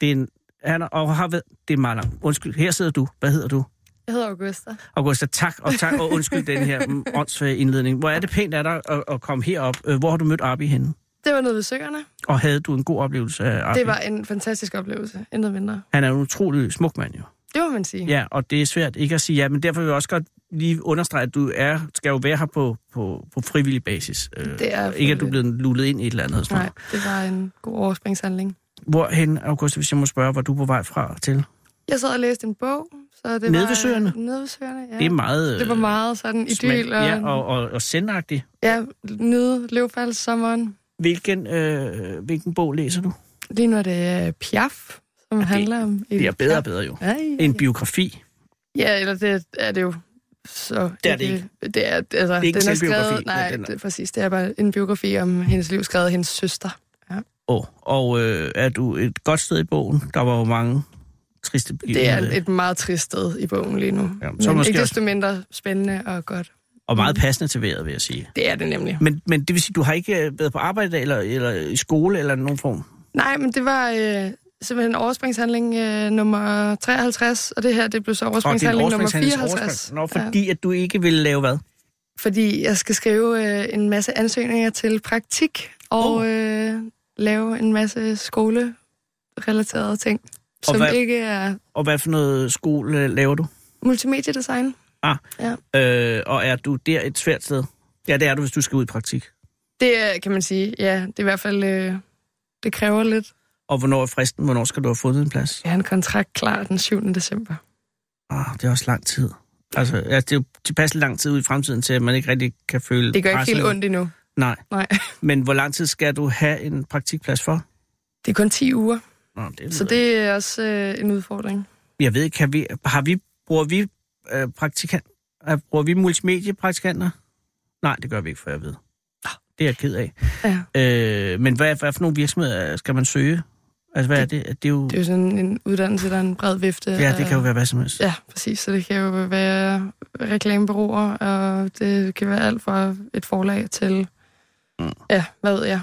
det er en, han er- og har været, det er meget langt. Undskyld, her sidder du. Hvad hedder du? Jeg hedder Augusta. Augusta, tak, og tak, og undskyld den her åndssvage indledning. Hvor er det pænt af dig at, at komme herop. Øh, Hvor har du mødt Arbi henne? Det var nede ved Søerne. Og havde du en god oplevelse af Arbi? Det var en fantastisk oplevelse, intet mindre. Han er en utrolig smuk mand jo. Det må man sige. Ja, og det er svært ikke at sige ja, men derfor vil jeg også godt lige understrege, at du er, skal jo være her på, på, på frivillig basis. Øh, Det er ikke, at du er blevet lullet ind i et eller andet. Nej, det var en god overspringshandling. Hvorhen, Augusta, hvis jeg må spørge, var du på vej fra til? Jeg sad og læste en bog. Så det Nede var, Søerne? Nede ved Søerne, ja. Det er meget... Det var meget sådan idyl og, Ja, og, og, og sendagtigt. ja, nyde løvfaldssommeren. Hvilken, øh, hvilken bog læser du? Lige nu er det uh, Piaf, som det- handler om... Det er bedre og bedre jo. Ja, ja, ja. En biografi. Ja, eller det er det jo. Så Det er det ikke. Det er, altså, Det er ikke en den er skrevet, nej, den er- det præcis. Det er bare en biografi om hendes liv, skrevet af hendes søster. Oh, og øh, er du et godt sted i bogen? Der var jo mange triste Det er et meget trist sted i bogen lige nu. Ja, Ja, så Men måske ikke desto mindre spændende og godt. Og meget passende til vejret, vil jeg sige. Det er det nemlig. Men, men det vil sige, du har ikke øh, været på arbejde eller, eller i skole, eller nogen form? Nej, men det var øh, simpelthen overspringshandling øh, nummer 53, og det her det blev så overspringshandling nummer 54. Nå, fordi at du ikke ville lave hvad? Fordi jeg skal skrive øh, en masse ansøgninger til praktik, og Oh. øh, lave en masse skolerelaterede ting, som hvad- ikke er Og hvad for noget skole øh, laver du? multimediedesign. Ah, Ja. øh, og er du der et svært sted? Ja, det er du, hvis du skal ud i praktik. Det kan man sige, ja, det er i hvert fald, øh, det kræver lidt. Og hvornår er fristen? Hvornår skal du have fundet en plads? Jeg har en kontrakt klar den 7. december. Oh, det er også lang tid. Altså, ja, det er jo tilpas lang tid ud i fremtiden til, at man ikke rigtig kan føle Det gør ikke helt ondt endnu. Nej. Nej. Men hvor lang tid skal du have en praktikplads for? Det er kun 10 uger, Nå, det så det er også øh, en udfordring. Jeg ved ikke, kan vi, har vi, bruger vi øh, praktikant, øh, bruger vi multimediepraktikanter? Nej, det gør vi ikke, for jeg ved. Det er jeg ked af. Ja. Øh, men hvad, hvad for nogle virksomheder skal man søge? Altså, hvad er det? Det er jo... Det er jo sådan en uddannelse, der er en bred vifte. Ja, det kan jo være hvad som helst. Ja, præcis. Så det kan jo være reklamebureauer, og det kan være alt fra et forlag til... Mm. Ja, hvad ved jeg?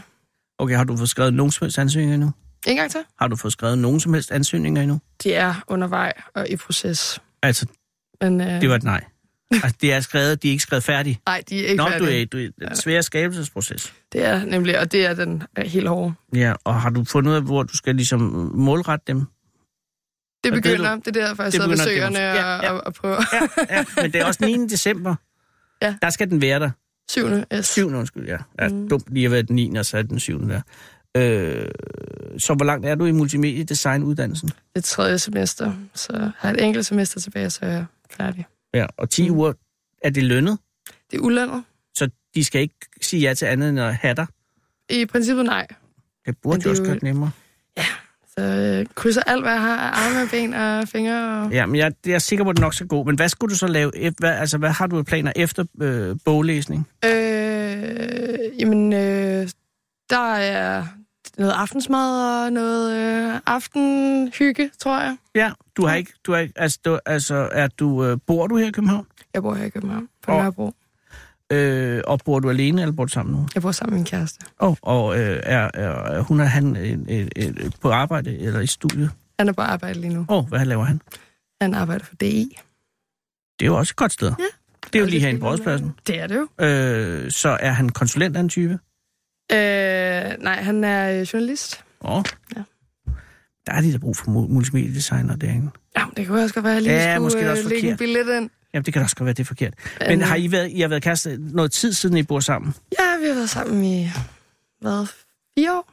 Okay, har du fået skrevet nogen som helst ansøgninger endnu? En gang til. Har du fået skrevet nogen som helst ansøgninger endnu? De er undervej og i proces. Altså, Men, øh, det var et nej. Altså, det er skrevet, de er ikke skrevet færdige. Nej, de er ikke Nå, du færdige. er, du er den svære skabelsesproces. Det er nemlig, og det er den er helt hårde. Ja, og har du fundet ud af, hvor du skal ligesom målrette dem? Det det begynder, du- det, er derfor, jeg det sidder demonstrere. og, Ja, ja. og, og prøver. Ja, ja, men det er også 9. december. Ja. Der skal den være der. 7. S. 7. undskyld, ja. Ja, Mm. dumt lige at være den 9. og så er den 7. der. Øh, så hvor langt er du i multimediedesign-uddannelsen? Det tredje semester, så har et enkelt semester tilbage, så er jeg færdig. Ja, og 10 mm. uger, er det lønnet? Det er ulønnet. Så de skal ikke sige ja til andet end at have dig? I princippet nej. Det burde Men det jo også gøre nemmere. Så øh, krydser alt, hvad jeg har af arme, ben og fingre. Og... Ja, men jeg, jeg er sikker på, at det nok skal gå. Men hvad skulle du så lave? Hvad, altså, hvad har du af planer efter øh, boglæsning? Øh, jamen, øh, der er noget aftensmad og noget øh, aftenhygge, tror jeg. Ja, du har ikke, du har ikke, altså, du, altså er du, øh, bor du her i København? Jeg bor her i København, på Og- Nørrebro. Øh, og bor du alene, eller bor du sammen nu? Jeg bor sammen med min kæreste. Oh, og øh, er, er, hun og han en, en, en, på arbejde eller i studiet? Han er på arbejde lige nu. Åh, oh, hvad laver han? Han arbejder for DI. Det er jo også et godt sted. Ja. Det er jo lige her i Brodspladsen. Det er det jo. Øh, så er han konsulent af en type? Øh, nej, han er øh, journalist. Åh. Oh. Ja. Der er de der brug for mu- multimediedesigner derinde. Ja, det kunne også godt være, at jeg lige Ja, skulle måske også øh, lægge en billet ind. Jamen, det kan også godt være, det er forkert. Men Øh, har I været, I har været kæreste noget tid siden, I bor sammen? Ja, vi har været sammen i, hvad, fire år?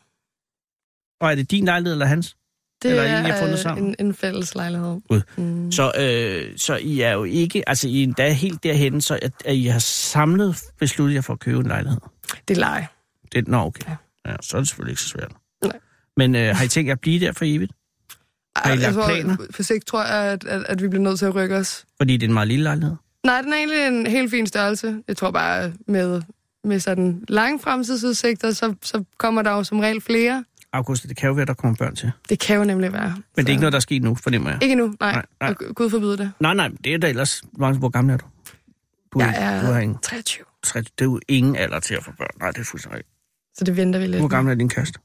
Og er det din lejlighed eller hans? Det Eller er I har fundet øh, sammen? En, en fælles lejlighed. Mm. Så, øh, så I er jo ikke, altså I er endda helt derhen, så at, at I har samlet besluttet jer for at købe en lejlighed. Det er leg. Det, nå, okay. Ja. Ja, så er det selvfølgelig ikke så svært. Nej. Men øh, har I tænkt jer at blive der for evigt? Har I lagt planer? På sigt tror jeg, at, at, at vi bliver nødt til at rykke os. Fordi det er en meget lille lejlighed. Nej, den er egentlig en helt fin størrelse. Jeg tror bare, med, med sådan lange fremtidsudsigter, så, så kommer der jo som regel flere. August, det kan jo være, der kommer børn til. Det kan jo nemlig være. Men det er ikke noget, der er sket nu, fornemmer jeg. Ikke endnu, nej. Nej, nej. Og Gud forbyde det. Nej, nej, det er da ellers... Hvor hvor gammel er du? Du Jeg er Du har ingen, 23, 30, det er jo ingen alder til at få børn. Nej, det er fuldstændig. Så det venter vi lidt. Hvor gammel er din kæreste?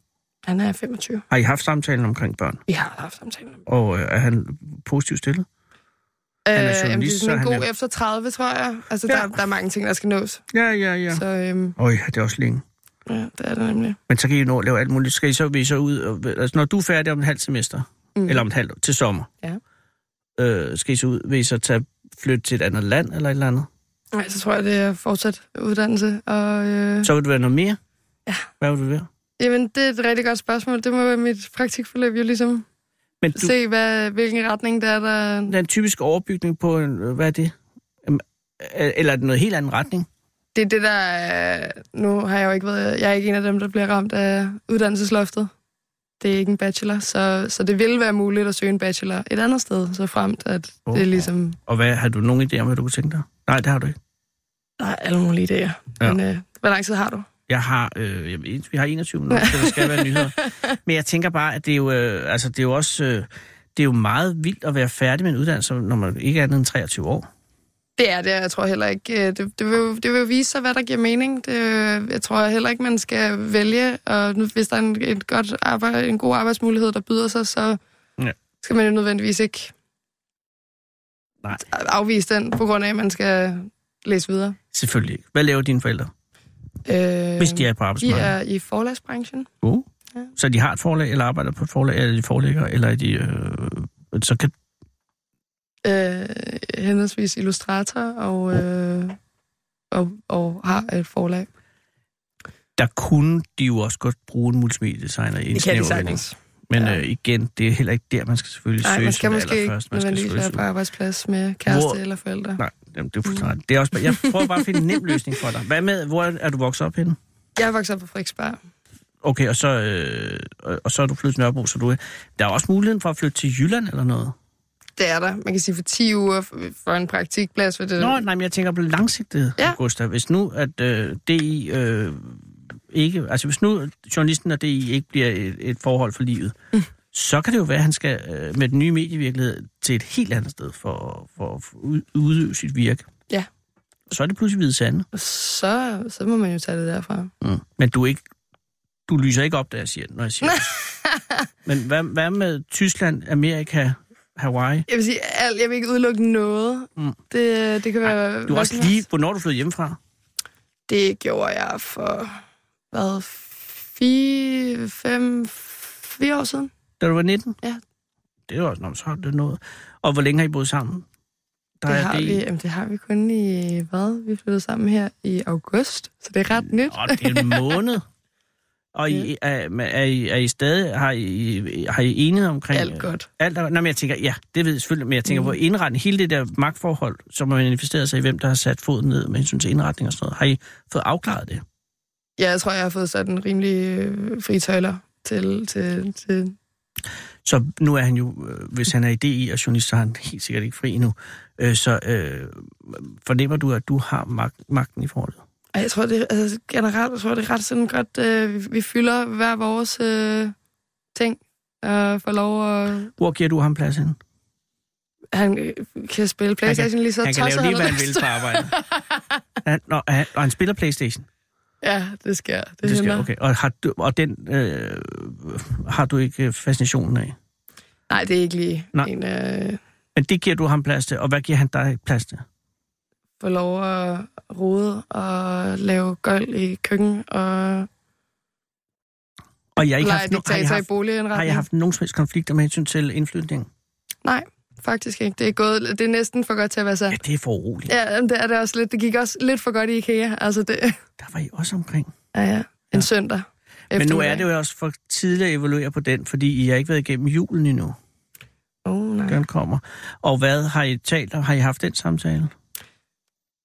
Han er 25. Har I haft samtalen omkring børn? Vi har haft samtaler. Og øh, er han positivt stillet? Øh, er jamen, det er journalist, sådan en han god er- efter 30, tror jeg. Altså, Ja. der, der er mange ting, der skal nås. Ja, ja, ja. Så øhm, Øj, det er også længe. ja, det er det nemlig. Men så kan I nå at lave alt muligt. Skal I så, vil I så ud, og, altså når du er færdig om et halvt semester, Mm. eller om et halvt til sommer, Ja. øh, skal I så ud, vil I så tage, flytte til et andet land eller et eller andet? Nej, så tror jeg, det er fortsat uddannelse. Og, øh, Så vil du være noget mere? Ja. Hvad vil du være? Jamen, det er et rigtig godt spørgsmål. Det må være mit praktikforløb jo ligesom Men du... se, hvad, hvilken retning det er, der... den typiske overbygning på, en, øh, hvad er det? Øh, Eller er det noget helt anden retning? Det er det, der... er- Nu har jeg jo ikke været... Jeg er ikke en af dem, der bliver ramt af uddannelsesloftet. Det er ikke en bachelor, så, så det vil være muligt at søge en bachelor et andet sted, så fremt, at oh. det er ligesom... Og hvad, har du nogen idé om, hvad du kunne tænke dig? Nej, det har du ikke. Der er alle mulige idéer. Ja. Men øh, hvor lang tid har du? Jeg har, øh, jeg ved, vi har 21 minutter, så der skal være nyheder. Men jeg tænker bare, at det er jo, øh, altså, det er jo også, øh, det er jo meget vildt at være færdig med en uddannelse, når man ikke er andet end 23 år. Det er det, jeg tror heller ikke. øh, Det, det, vil, jo- det vil jo vise sig, hvad der giver mening. Det, øh, jeg tror heller ikke, man skal vælge, og hvis der er en, et godt arbejde, en god arbejdsmulighed, der byder sig, så Ja. skal man jo nødvendigvis ikke Nej. afvise den, på grund af, at man skal læse videre. Selvfølgelig ikke. Hvad laver dine forældre, Øh, hvis de er på de arbejdsmarkedet? er i forlagsbranchen. Uh. Ja. Så de har et forlag, eller arbejder på et forlag, eller de forlægger, eller er de... Øh, så kan, Øh, henholdsvis illustrator og, øh, og, og har et forlag. der kunne de jo også godt bruge en multimediedesigner i en Det kan de sagtens. Men Ja. øh, igen, det er heller ikke der, man skal selvfølgelig Nej, søge man skal som måske ikke allerførst. Man skal nødvendigvis søge være på arbejdsplads med kæreste Hvor- eller forældre. Nej, jamen, det er. Det er også, jeg prøver bare at finde en nem løsning for dig. Hvad med, hvor er du vokset op henne? Jeg er vokset op på Frederiksberg. Okay, og så, øh, og, så er du flyttet til Nørrebro, så du er... Der er også muligheden for at flytte til Jylland eller noget. Det er der. Man kan sige for 10 uger for- en praktikplads. For det. Nå, nej, men jeg tænker på langsigtet, ja. Gustav. Hvis nu, at øh, DI øh, ikke... Altså, hvis nu journalisten og DI ikke bliver et, et forhold for livet, mm. Så kan det jo være, at han skal øh, med den nye medievirkelighed til et helt andet sted for, for at ud- udøve sit virke. Ja. Og så er det pludselig hvide sande. Så, så må man jo tage det derfra. Mm. Men du er ikke... Du lyser ikke op, da jeg siger det, når jeg siger det. Men hvad, hvad med Tyskland, Amerika, Hawaii? Jeg vil sige, alt, jeg vil ikke udelukke noget. Mm. Det, det kan være... Du er hvad også lige... helst. Hvornår du flyttet hjemmefra? Det gjorde jeg for, hvad, fire, fem, fire år siden. Da du var 19? Ja. Det er jo også, så det noget. Og hvor længe har I boet sammen? Der det, har det, vi, jamen, det har vi kun i, hvad? Vi flyttede sammen her i august, så det er ret nyt. Nå, det er en måned. Og I, er, er, I, er I stadig, har I, har I enighed omkring... Alt godt. Alt, er- nå, men jeg tænker, ja, det ved jeg selvfølgelig, men jeg tænker mm. på indretning, hele det der magtforhold, som har manifesteret sig i, hvem der har sat foden ned med hensyn til indretning og sådan noget. Har I fået afklaret det? Ja, jeg tror, jeg har fået sat en rimelig øh, fri tøjler til, til, til... Så nu er han jo, øh, hvis han er i DI og journalist, så er han helt sikkert ikke fri nu. Øh, så øh, fornemmer du, at du har mag- magten i forholdet? Jeg tror, det, altså, generelt jeg tror, det er ret sådan godt, øh, vi, fylder hver vores øh, ting, og får lov at... Hvor giver du ham plads hen? Han øh, kan spille Playstation lige så Han kan tosset lave lige, hvad han vil på arbejde. Han, nå, han, og han spiller Playstation? Ja, det sker. Det, Det hænder. okay. Og, har du, og den øh, har du ikke fascinationen af? Nej, det er ikke lige Nej. en, øh, Men det giver du ham plads til, og hvad giver han dig plads til? får lov at rode og lave gøjl i køkken og Og jeg har ikke haft, no, har, I i haft, boligindretning. har I haft nogen som helst konflikter med hensyn til indflytning? Nej, faktisk ikke. Det er, gået, det er næsten for godt til at være Ja, sandt. det er for uroligt. Ja, det er det også lidt. Det gik også lidt for godt i IKEA. Altså det, Der var I også omkring. ja, ja. En Ja. søndag. Men nu er det jo også for tidligt at evaluere på den, fordi I har ikke været igennem julen endnu. Oh, nej. Den kommer. Og hvad har I talt om? Har I haft den samtale?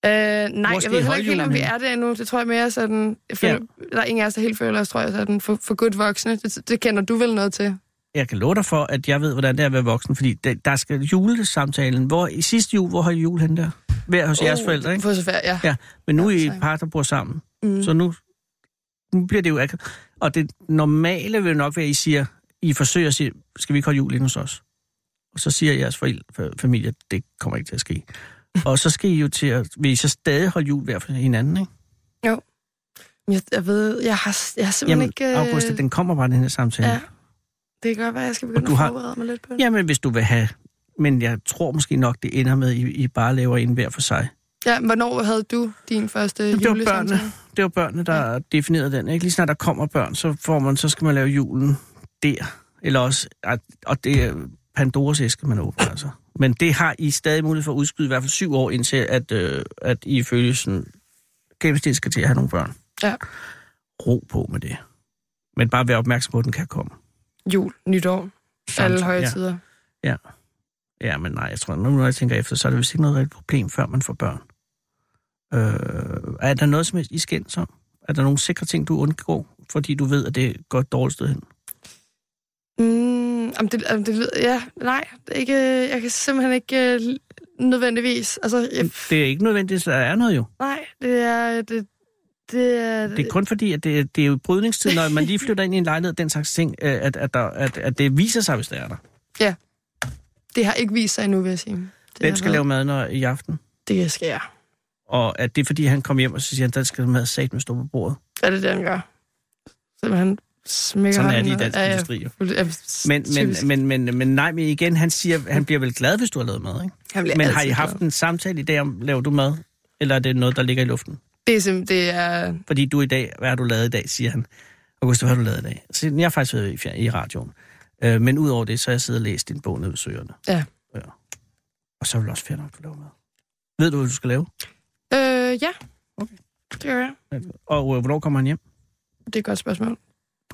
Øh, nej, Hvor jeg ved heller ikke helt, om vi er der endnu. Det tror jeg mere sådan... Jeg føler, ja. Der er ingen af os, der helt føler os, tror jeg, sådan for, for godt voksne. Det, det kender du vel noget til? Jeg kan love dig for, at jeg ved, hvordan det er at være voksen, fordi der, der skal julesamtalen. Hvor, I sidste jul, hvor har I jul hen der? Hver hos jeres forældre, ikke? Færd, ja. Ja, men nu er I Ja, et par, der bor sammen. Mm. Så nu, nu bliver det jo akavet. Og det normale vil nok være, at I siger, I forsøger at sige, skal vi ikke holde jul inde hos os? Og så siger jeres forældre, fa- familie, det kommer ikke til at ske. Og så skal I jo til at, vil I så stadig holde jul hver for hinanden, ikke? Men Jeg, jeg ved, jeg har, jeg har simpelthen Jamen, ikke... øh, Augusta, den kommer bare, den her samtale. Ja. Det kan godt være, at jeg skal begynde at har- forberede mig lidt på det. Jamen, hvis du vil have... Men jeg tror måske nok, det ender med, at I, I bare laver en hver for sig. Ja, hvornår havde du din første det var børnene. Det var børnene, der ja. definerede den. Ikke? Lige snart der kommer børn, så, får man, så skal man lave julen der. Eller også, at, og det er Pandoras æske, man åbner altså. Men det har I stadig mulighed for at udskyde i hvert fald syv år, indtil at, øh, at I ifølge sådan gennemsnit skal til at have nogle børn. Ja. Ro på med det. Men bare vær opmærksom på, at den kan komme. Jul, nytår, alle Samtidig, højtider. Ja. ja, men nej, jeg tror, nu når jeg tænker efter, så er det vist ikke noget rigtigt problem, før man får børn. Øh, er der noget som I skændes om? Er der nogle sikre ting, du undgår, fordi du ved, at det går et dårligt sted hen? Mm, jamen det, jamen det, ja, nej, ikke, jeg kan simpelthen ikke øh, nødvendigvis. Altså, jeg, Det er ikke nødvendigt, at der er noget jo. nej, det er, det, det er, Det er kun fordi, at det, det er jo brydningstid, når man lige flytter ind i en lejlighed, den slags ting, øh, at, at, der, at, at det viser sig, hvis det er der. det har ikke vist sig endnu, vil jeg sige. Det Hvem skal været- lave mad når, i aften? Det skal jeg. Og at det er fordi, han kommer hjem og så siger, at der skal mad sat med stå på bordet. Er det det, han gør? Simpelthen smækker Sådan er det i dansk Ja, ja, industri, ja, Men, men, men, men, men nej, men igen, han siger, han bliver vel glad, hvis du har lavet mad, ikke? Men har I haft glad. en samtale i dag om, laver du mad? Eller er det noget, der ligger i luften? Det er simpelthen, det er... Fordi du i dag, hvad har du lavet i dag, siger han. Augusta, hvad har du lavet i dag? Så jeg har faktisk været i, i radioen. Øh, men udover det, så har jeg siddet og læst din bog nede ved søerne. Ja. ja. Og så er det også fair nok, du laver mad. Ved du, hvad du skal lave? Øh, ja. Okay. Det gør jeg. Og øh, hvornår kommer han hjem? Det er et godt spørgsmål.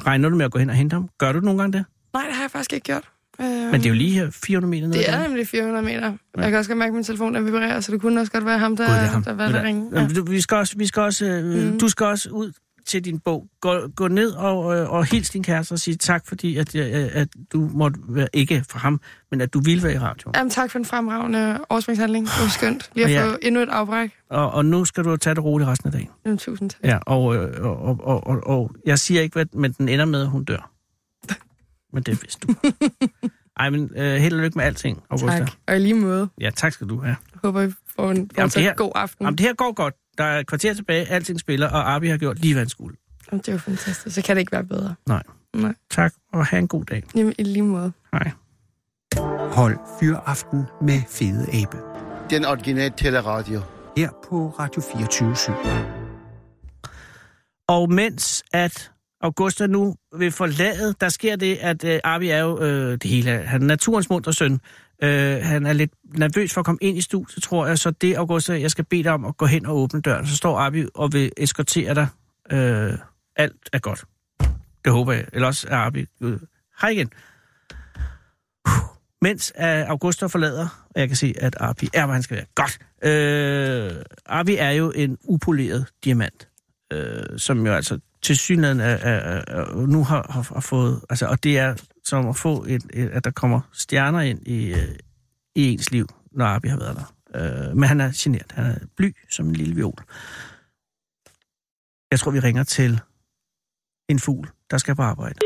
Regner du med at gå hen og hente ham? Gør du nogle gange det? Nej, det har jeg faktisk ikke gjort. Men det er jo lige her 400 meter ned. Det er nemlig 400 meter. Jeg kan også godt mærke, at min telefon den vibrerer, så det kunne også godt være ham, der, Gud, det er ham. der var der ringe. Jamen, du- Vi skal også, vi skal også, øh, Mm. du skal også ud til din bog. Gå, gå ned og, øh, og hils din kæreste og sige tak, fordi at, øh, at du måtte være, ikke for ham, men at du ville være i radio. Jamen, tak for en fremragende overspringshandling. Det var skønt. Lige at Ja. få endnu et afbræk. Og, og nu skal du tage det roligt resten af dagen. Jamen, tusind tak. Ja, og, øh, og, og, og, og, og jeg siger ikke, hvad, men den ender med, at hun dør. Men det vidste du. Ej, men øh, held og lykke med alting, Augusta. Tak. Og i lige måde. Ja, tak skal du have. Håber, I får en Jamen, det her- god aften. Jamen, det her går godt. Der er et kvarter tilbage, alting spiller, og Arbi har gjort lige, hvad han skulle. Jamen, det er jo fantastisk. Så kan det ikke være bedre. Nej. Nej. Tak, og have en god dag. Jamen, i lige måde. Hej. Hold Fyraften med Fede Abe. Den originale teleradio. Her på Radio 24 Og mens at Augusta nu vil forlade, der sker det, at øh, Arvi er jo øh, det hele. Han er naturens og søn. Øh, han er lidt nervøs for at komme ind i studiet, tror jeg. Så det, Augusta, jeg skal bede dig om at gå hen og åbne døren. Så står Arvi og vil eskortere dig. Øh, alt er godt. Det håber jeg. Ellers er Arvi... Øh, hej igen. Mens uh, Augusta forlader, og jeg kan se, at Arvi er, hvor han skal være. Godt. Øh, Arvi er jo en upoleret diamant øh, som jo altså til synligheden er, er, er, nu har, har, har fået, altså, og det er som at få, et, et, at der kommer stjerner ind i, øh, i ens liv, når Arbi har været der. Øh, men han er genert, han er bly som en lille viol. Jeg tror, vi ringer til en fugl, der skal på arbejde.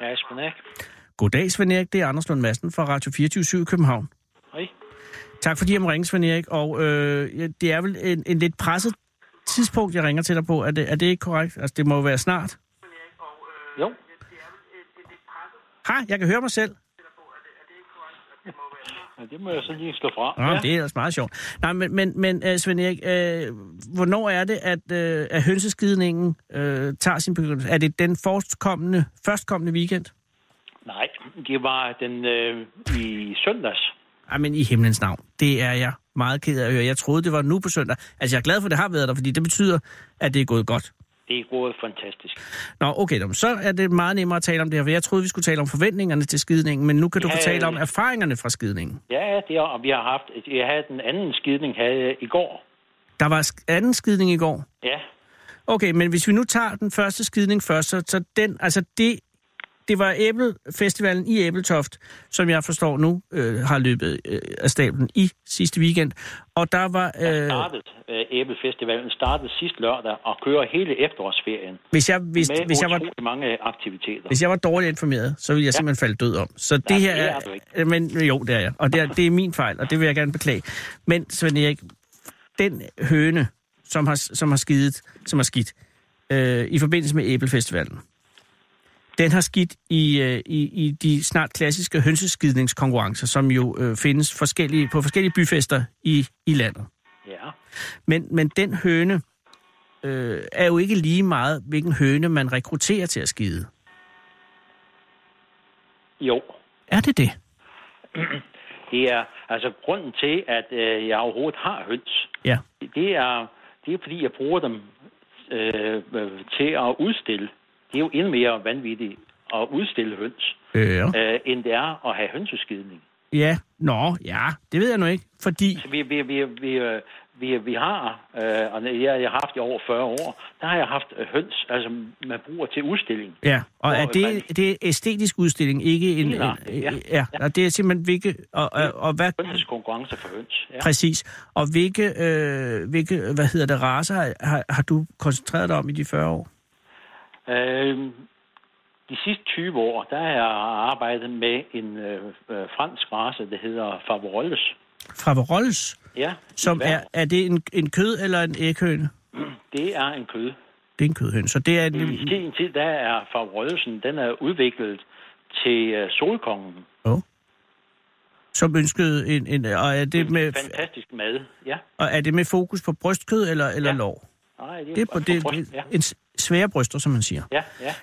Ja, Svend Erik. Goddag, Svend Erik. Det er Anders Lund Madsen fra Radio 24 i København. Tak fordi jeg må ringe, Svend Erik. Og øh, det er vel en, en lidt presset tidspunkt, jeg ringer til dig på. Er det, er det ikke korrekt? Altså, det må jo være snart. Jo. Hej, jeg kan høre mig selv. Ja, det må jeg så lige slå fra. Nå, ja. det er ellers meget sjovt. Nej, men, men, men uh, Svend Erik, uh, hvornår er det, at, uh, at hønseskidningen uh, tager sin begyndelse? Er det den førstkommende, førstkommende weekend? Nej, det var den øh, i søndags. Ej, men i himlens navn. Det er jeg meget ked af at høre. Jeg troede, det var nu på søndag. Altså, jeg er glad for, at det har været der, fordi det betyder, at det er gået godt. Det er gået fantastisk. Nå, okay, så er det meget nemmere at tale om det her, for jeg troede, vi skulle tale om forventningerne til skidningen, men nu kan du Ja, fortælle om erfaringerne fra skidningen. Ja, det er, og vi har haft, jeg havde den anden skidning havde i går. Der var anden skidning i går. Ja, Okay, men hvis vi nu tager den første skidning først, så, så den, altså det, det var Æbelfestivalen i Æbeltoft, som jeg forstår nu øh, har løbet øh, af stablen i sidste weekend. Og der var... der Øh, startede, øh, Æbelfestivalen startede sidste lørdag og kører hele efterårsferien. hvis, jeg, hvis, med hvis, jeg var, mange aktiviteter. hvis jeg var dårligt informeret, så ville jeg Ja. simpelthen falde død om. Så det Nej, her det er... er øh, Men jo, det er jeg. Og det er, det er min fejl, og det vil jeg gerne beklage. Men Svend Erik, den høne, som har, som har skidet, som har skidt, øh, i forbindelse med Æbelfestivalen, den har skidt i, øh, i, i de snart klassiske hønseskidningskonkurrencer, som jo øh, findes forskellige, på forskellige byfester i, i landet. Ja, Men, men den høne øh, er jo ikke lige meget, hvilken høne man rekrutterer til at skide. jo. Er det det? Det er altså grunden til, at øh, jeg overhovedet har høns. Ja. Det er, det er fordi, jeg bruger dem øh, øh, til at udstille. Det er jo endnu mere vanvittigt at udstille høns, ja. øh, end det er at have hønseskidning. ja. Nå, ja. Det ved jeg nu ikke. Fordi... Så vi, vi, vi, vi, vi, vi har, øh, og jeg, jeg har haft i over 40 år, der har jeg haft øh, høns, altså man bruger til udstilling. Ja, og er det, det er æstetisk udstilling, ikke en... Ja, en ja. ja. Og det er simpelthen hvilke... Og, og, og hvad... Hønseskonkurrencer for høns. Ja. Præcis. Og hvilke, øh, hvilke hvad hedder det, raser har, har, har du koncentreret dig om i de 40 år? Øh, de sidste 20 år, der har jeg arbejdet med en øh, øh, fransk race, der hedder Favorolles. Fra Rolls, Ja, som er, er det en, en kød eller en æghøne? Det er en kød. Det er en kødhøne, så det er en... I sin tid, der er Favrollesen, den er udviklet til øh, solkongen. Oh. Som ønskede en, en... Og er det med, Fantastisk mad, ja. og er det med fokus på brystkød eller, eller Ja. lår? Nej, det er, Det er på det, bryst, det, ja. en svære bryster, som man siger. Ja, ja.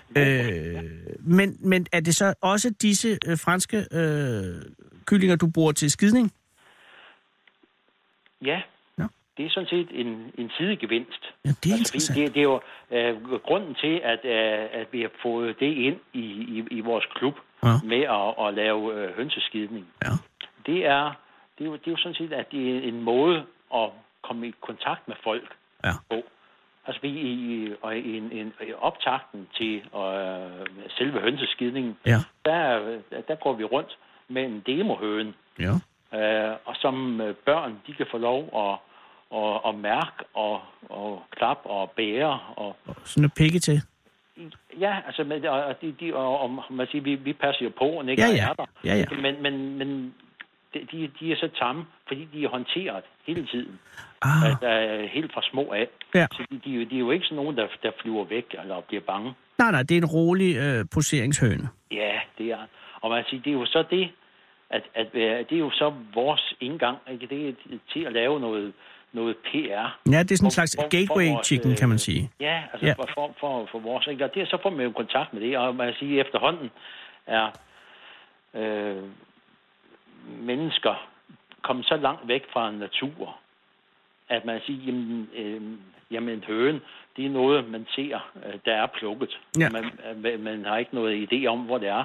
Øh, men, men er det så også disse øh, franske øh, kyllinger, du bruger til skidning? Ja, Nå. det er sådan set en, en sidegevinst. Ja, det er Altså, det, det er jo øh, grunden til, at, øh, at vi har fået det ind i, i, i vores klub Ja. med at, at lave øh, hønseskidning. Ja. Det er, det, er jo, det er jo sådan set, at det er en måde at komme i kontakt med folk Ja. på. Altså vi i, og i, en, en, i optakten til øh, selve hønseskidningen, Ja. der, der går vi rundt med en demohøne, Ja. øh, og som øh, børn, de kan få lov at, at, at mærke og, og klappe og bære. Og, Sådan et pikke til. ja, altså, med, og, og, de, de, og, og man siger, vi, vi passer jo på, og ikke Ja, og ja. er der. Ja, ja. Men, men, men de, de, er så tamme, fordi de er håndteret hele tiden. Ah, Altså, øh, helt fra små af. Ja. Så de, de, er jo- de er jo ikke sådan nogen, der, der flyver væk eller bliver bange. nej, nej, det er en rolig øh, poseringshøne. Ja, det er. Og man siger, det er jo så det, at, at være- det er jo så vores indgang, ikke? det er til at lave noget, noget PR. Ja, det er sådan en slags For- for- for gateway vores, chicken, øh, kan man sige. Ja, altså Ja. For, for, for, for vores, ikke? Og det, så får man jo kontakt med det, og man kan sige, at efterhånden er øh, mennesker kommet så langt væk fra natur, at man siger, jamen, øh, jamen en høne, det er noget, man ser, øh, der er plukket. Ja. Man, man, man har ikke noget idé om, hvor det er,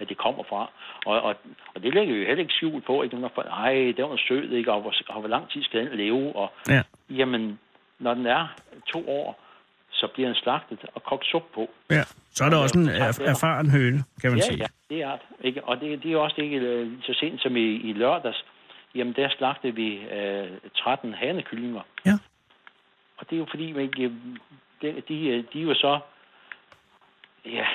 at det kommer fra. Og, og, og det lægger jo heller ikke skjult på, ikke? Når folk, Ej, det var sød, ikke? Og hvor, og hvor lang tid skal den leve? Og, Ja. Jamen, når den er to år, så bliver den slagtet og kogt sup på. Ja. Så er der også en erf- erfaren høne, kan man Ja, sige. ja, det er det. Ikke? Og det, det er også ikke øh, så sent som i, i lørdags. Jamen, der slagtede vi øh, 13 hanekyllinger. Ja. Og det er jo fordi, man ikke, de, de, øh, de jo så... Ja,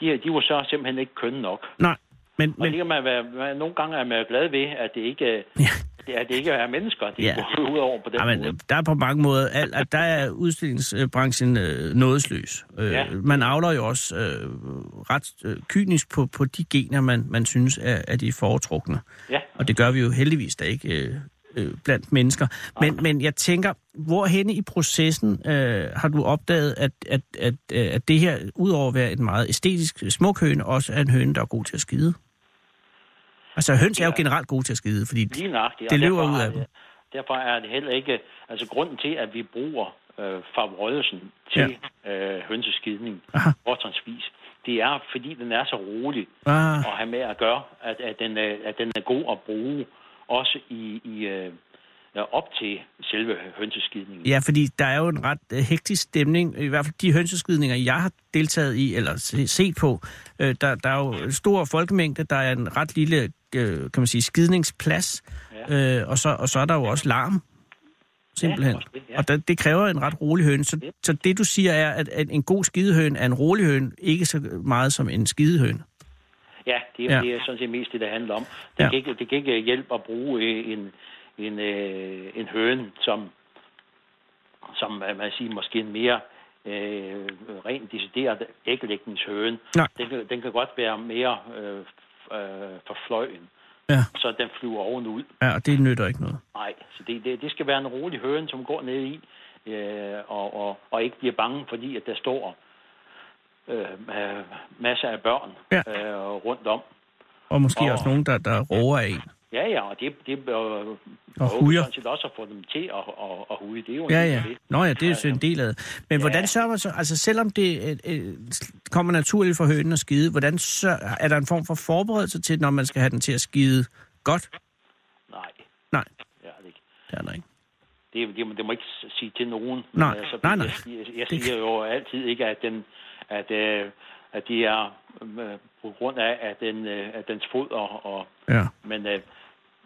de, de var så simpelthen ikke kønne nok. Nej, men, Og men det kan man være, man, nogle gange er man glad ved, at det ikke, Ja. Ja. det ikke er mennesker, det Ja. går ud over på den Ja, men måde. der er på mange måder, al, at der er udstillingsbranchen øh, nådesløs. Øh, Ja. Man avler jo også øh, ret øh, kynisk på, på de gener, man, man synes er, er de foretrukne. Ja. Og det gør vi jo heldigvis da ikke øh, øh, blandt mennesker. Men, men jeg tænker, hvorhenne i processen øh, har du opdaget, at, at, at, øh, at det her, udover at være en meget æstetisk smuk høne, også er en høne, der er god til at skide? Altså høns er jo generelt gode til at skide, fordi det og løber ud af dem. det- Derfor er det heller ikke... Altså, grunden til, at vi bruger øh, favorødelsen til ja. øh, hønseskidning, fortrinsvis, det er, fordi den er så rolig Ah, at have med at gøre, at, at, den, er, at den er god at bruge, også i, i øh, ja, op til selve hønseskidningen. Ja, fordi der er jo en ret øh, hektisk stemning, i hvert fald de hønseskydninger, jeg har deltaget i, eller se- set på. Øh, der, der er jo stor folkemængde, der er en ret lille, øh, kan man sige, skidningsplads, ja. øh, og, så, og så er der jo også larm, simpelthen. det, ja. Og der, det kræver en ret rolig høne. Så, så det du siger er, at, at en god skidehøne er en rolig høne, ikke så meget som en skidehøne. Ja, det er, Ja. ja. det er sådan set mest det, det handler om. Det, Ja. ja. kan, ikke, det kan ikke hjælpe at bruge øh, en, en, øh, en høne, som, som man siger, måske en mere øh, rent decideret æglægningshøne. Den, den kan godt være mere øh, øh, for fløjen, Ja, så den flyver ovenud. ja og det nytter ikke noget. Nej, så det, det, det skal være en rolig høne, som går ned i, øh, og, og, og ikke bliver bange, fordi at der står øh, masser af børn Ja. øh, rundt om. Og måske Og- også nogen, der, der roer af en. Ja, ja, og det, det øh, Og hujer. sådan set også at få dem til at, at, at huge. Det er jo Ja, ja. det. Nå ja, det er jo en del af det. Men Ja. hvordan sørger man så, altså selvom det øh, øh, kommer naturligt for hønen at skide, hvordan så, er der en form for forberedelse til, når man skal have den til at skide godt? Nej, Nej, det er det ikke. det er der ikke. Det, det, det må ikke sige til nogen. Nej, Altså, nej, nej. Jeg, siger- jeg Det- siger jo altid ikke, at, den, at, øh, at det er øh, på grund af at den, øh, at dens foder, og, Ja, men øh,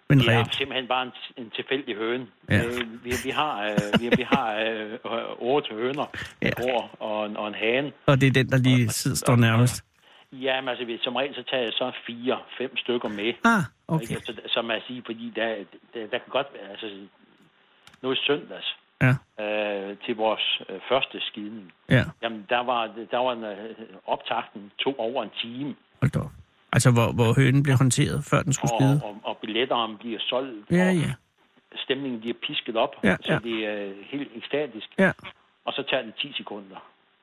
men det er reelt. simpelthen bare en, en tilfældig høne. Ja. Øh, vi, vi har, øh, vi, vi har øh, otte høner, Ja. år, og, en, og en hane. Og det er den, der lige sidder, står nærmest. Ja, men altså, vi- som regel så tager jeg så fire, fem stykker med. Ah, okay. Ikke? Så, som man siger, fordi der, der, der kan godt være, altså, nu i søndags, Ja, øh, til vores øh, første skidning, ja. jamen der var, der var en, øh, optakten tog over en time, Hold da op. Altså, hvor, hvor hønen blev håndteret, før den skulle skide. og, og, og billetterne bliver solgt, Ja, og ja. stemningen bliver pisket op, Ja, så ja. det er helt ekstatisk, Ja, og så tager det 10 sekunder.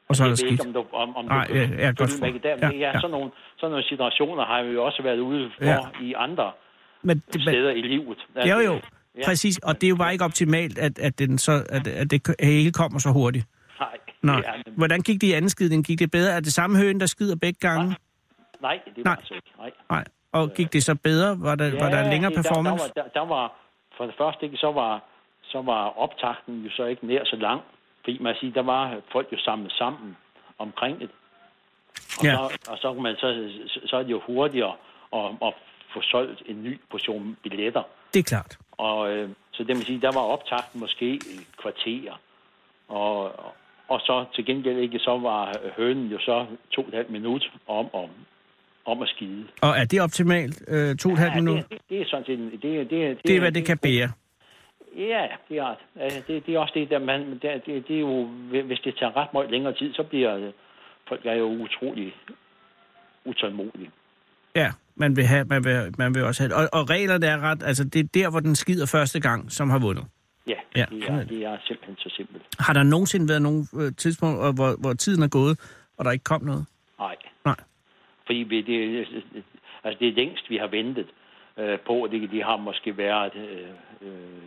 og så er jeg der ved ikke, skidt. om du, om, om Nej, du ja, følge godt for. i det. Ja, Ja, ja. Sådan, nogle, sådan nogle situationer har vi jo også været ude for Ja. i andre Men, det- steder i livet. jo, jo. Ja. Præcis, og det er jo bare ikke optimalt, at, at, den så, at, at det hele kommer så hurtigt. Nej, Nej. det Hvordan gik det i anden skidning? Gik det bedre? Er det samme høne, der skider begge gange? Nej, det var Nej. altså ikke. Nej. Nej. Og gik det så bedre? Var der, var der en længere performance? Der, der, var, der, der var, for det første ikke, så var, så var optakten jo så ikke nær så lang. Fordi man siger, der var folk jo samlet sammen omkring det. Og, Ja. så, og så, man så, så, så er det jo hurtigere at, at få solgt en ny portion billetter. Det er klart. Og øh, så det vil sige, der var optakten måske et kvarter. Og, og så til gengæld ikke, så var hønen jo så to og et halvt minut om, om, om at skide. Og er det optimalt? Øh, to og et halvt minut? Det, det, er sådan set... Det, det, det, Det er, hvad det kan bære. Ja, det er, det, det er også det, der man, det, det, det er jo, hvis det tager ret meget længere tid, så bliver øh, folk er jo utrolig utålmodige. Ja, man vil, have, man vil, man vil også have og, og reglerne er ret... Altså, det er der, hvor den skider første gang, som har vundet. Ja, Ja, ja det, er det. det er simpelthen så simpelt. Har der nogensinde været nogle øh, tidspunkter, hvor, hvor tiden er gået, og der ikke kom noget? Nej. Fordi vi, det, altså det er længst, vi har ventet øh, på, det, de har måske været øh, øh,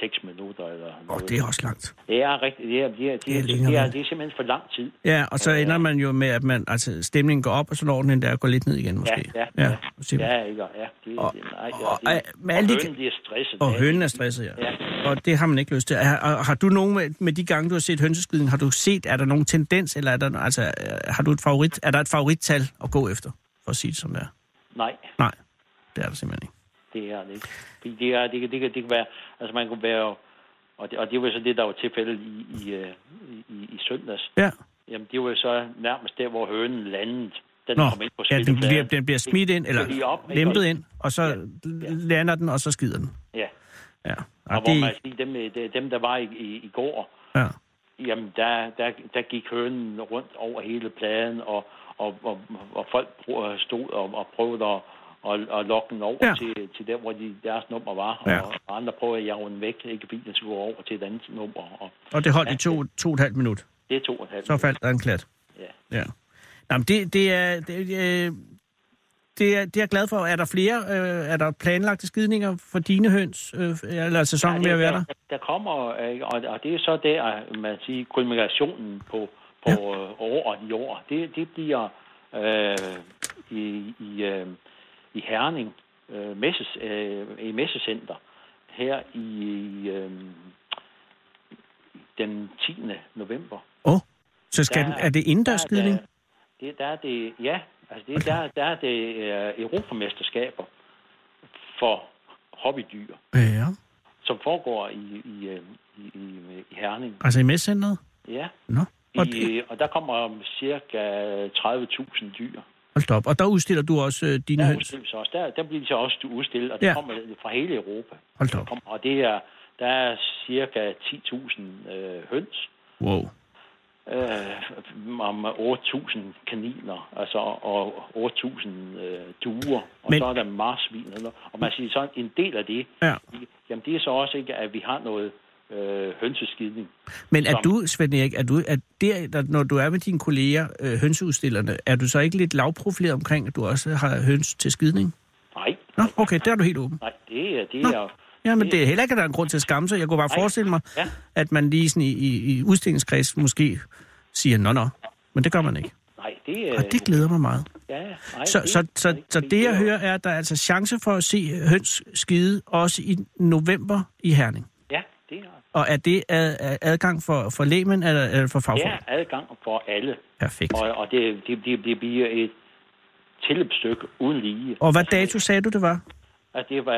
seks minutter eller noget. det er også langt. Det er rigtigt. Det er, det er, det Det er er, det er, det er simpelthen for lang tid. Ja, og så ender man jo med, at man, altså, stemningen går op, og så når den der går lidt ned igen, måske. Ja, ja, ja. Ja, ikke? Ja, det, Og- det, nej, og- ja, det, og- med alle de- hønen bliver stresset. Og hønen er stresset, ja. Ja. Og det har man ikke lyst til. Har, har- har du nogen med, med de gange, du har set hønseskydning, har du set, er der nogen tendens, eller er der, altså, øh, har du et favorit, er der et favorittal at gå efter, for at sige det som det er? Nej, Nej, det er der simpelthen ikke. Det er det ikke. Fordi det, er, det, det, kan, det kan være, altså man kunne være, og det, og det var så det, der var tilfældet i, i, øh, i, i søndags. Ja. Jamen, det var jo så nærmest der, hvor hønen landede. Den Nå, kom ind på ja, den bliver, den bliver smidt ind, eller op, lempet ind, og så lander den, og så skider den. Ja, Ja, og og hvor det, man siger, dem, øh, dem der var i, i, i går, ja. jamen der, der, der gik hønen rundt over hele pladen, og, og, og, og folk stod og, og prøvede at, og, og lokke den over Ja. ja. til, til der, hvor de, deres nummer var, Ja. og, og andre prøvede at jage den væk, ikke den skulle gå over til et andet nummer, og og det holdt i to, to og et halvt minut. det er to og et halvt. Så faldt der en klat. Ja. Ja. Nå, men det, det er... Det, øh, det er, det er jeg glad for. Er der flere? Øh, er der planlagte skidninger for dine høns? Øh, eller er sæsonen ved at være der? der, kommer, øh, og, og det er så der, man siger, kulminationen på, på ja. året i år. Det, det bliver øh, i, i, øh, i Herning, øh, messes, øh, i Messecenter, her i øh, den 10. november. Åh, oh, så skal Der- den, er det indendørs der skidning? det- der er det, ja, altså det, der, der er det øh, europamesterskaber for hobbydyr, Ja. som foregår i, i, øh, i, i, i Herning. Altså i messcenteret? Ja, Nå, og, I, det, og der kommer cirka 30.000 dyr. Hold da op. Og der udstiller du også øh, dine Der, høns? udstilles også, der, der bliver de så også udstillet, og det Ja. kommer fra hele Europa. Hold da op. Kommer, og det er, der er cirka 10.000 øh, høns, Wow. øh, om 8.000 kaniner, altså og 8.000 øh, duer, og Men- så er der marsvin. Eller, og man siger så en del af det, Ja. jamen det er så også ikke, at vi har noget øh, hønseskidning. Men er som- du, Svend Erik, er du, er der, når du er med dine kolleger, øh, hønseudstillerne, er du så ikke lidt lavprofileret omkring, at du også har høns til skidning? Nej, Nå, okay, der er du helt åben. nej, det er, det Nå. er, Ja, men det er heller ikke, at der er en grund til at skamme sig. Jeg kunne bare Nej. forestille mig, Ja. at man lige sådan i, i, i udstillingskreds måske siger, nå, nå. Men det gør man ikke. nej, det er... Og det glæder mig meget. Ja, nej, Så, så, så, så det, jeg hører, er, at der er altså chance for at se høns skide også i november i Herning. Ja, det er, Og er det ad, ad- adgang for, for lægemænd eller, eller for fagfolk? er adgang for alle. Perfekt. Og, og det, det, det, det bliver et tilløbsstykke uden lige. Og hvad dato sagde du, det var? At det var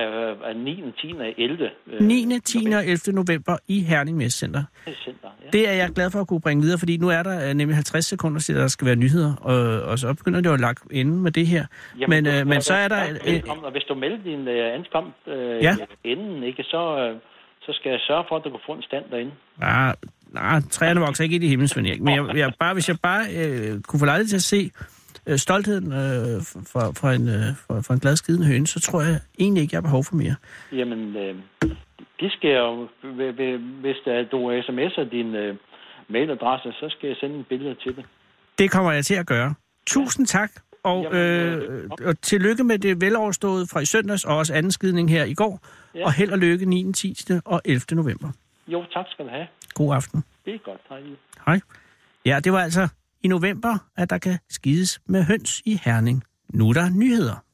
øh, 9., 10. og 11. øh, 9., 10. og 11. november i Herning Messecenter. Center, ja. Det er jeg glad for at kunne bringe videre, fordi nu er der øh, nemlig 50 sekunder til, der skal være nyheder, og, og så begynder det jo at lagt inde med det her. men, du øh, men så er der... Øh, velkommen, og hvis du melder din øh, ankomst øh, Ja. inden, ikke, så, øh, så skal jeg sørge for, at du kan få en stand derinde. nej, nej, træerne vokser ikke i himlen, Svend Erik. Men jeg, jeg, bare, hvis jeg bare øh, kunne få lejlighed til at se øh, stoltheden øh, for, for, en, øh, for, for en glad skidende høne, så tror jeg egentlig ikke, jeg har behov for mere. Jamen, øh, det skal jeg jo, hvis der, du sms'er din øh, mailadresse, så skal jeg sende en billede til dig. Det kommer jeg til at gøre. Tusind tak, og, Jamen, øh, øh, og tillykke med det veloverståede fra i søndags, og også anden skidning her i går. Ja. Og held og lykke 9., 10. og 11. november. Jo, tak skal du have. God aften. Det er godt. Hej. Hej. Ja, det var altså i november, at der kan skides med høns i Herning. Nu er der nyheder.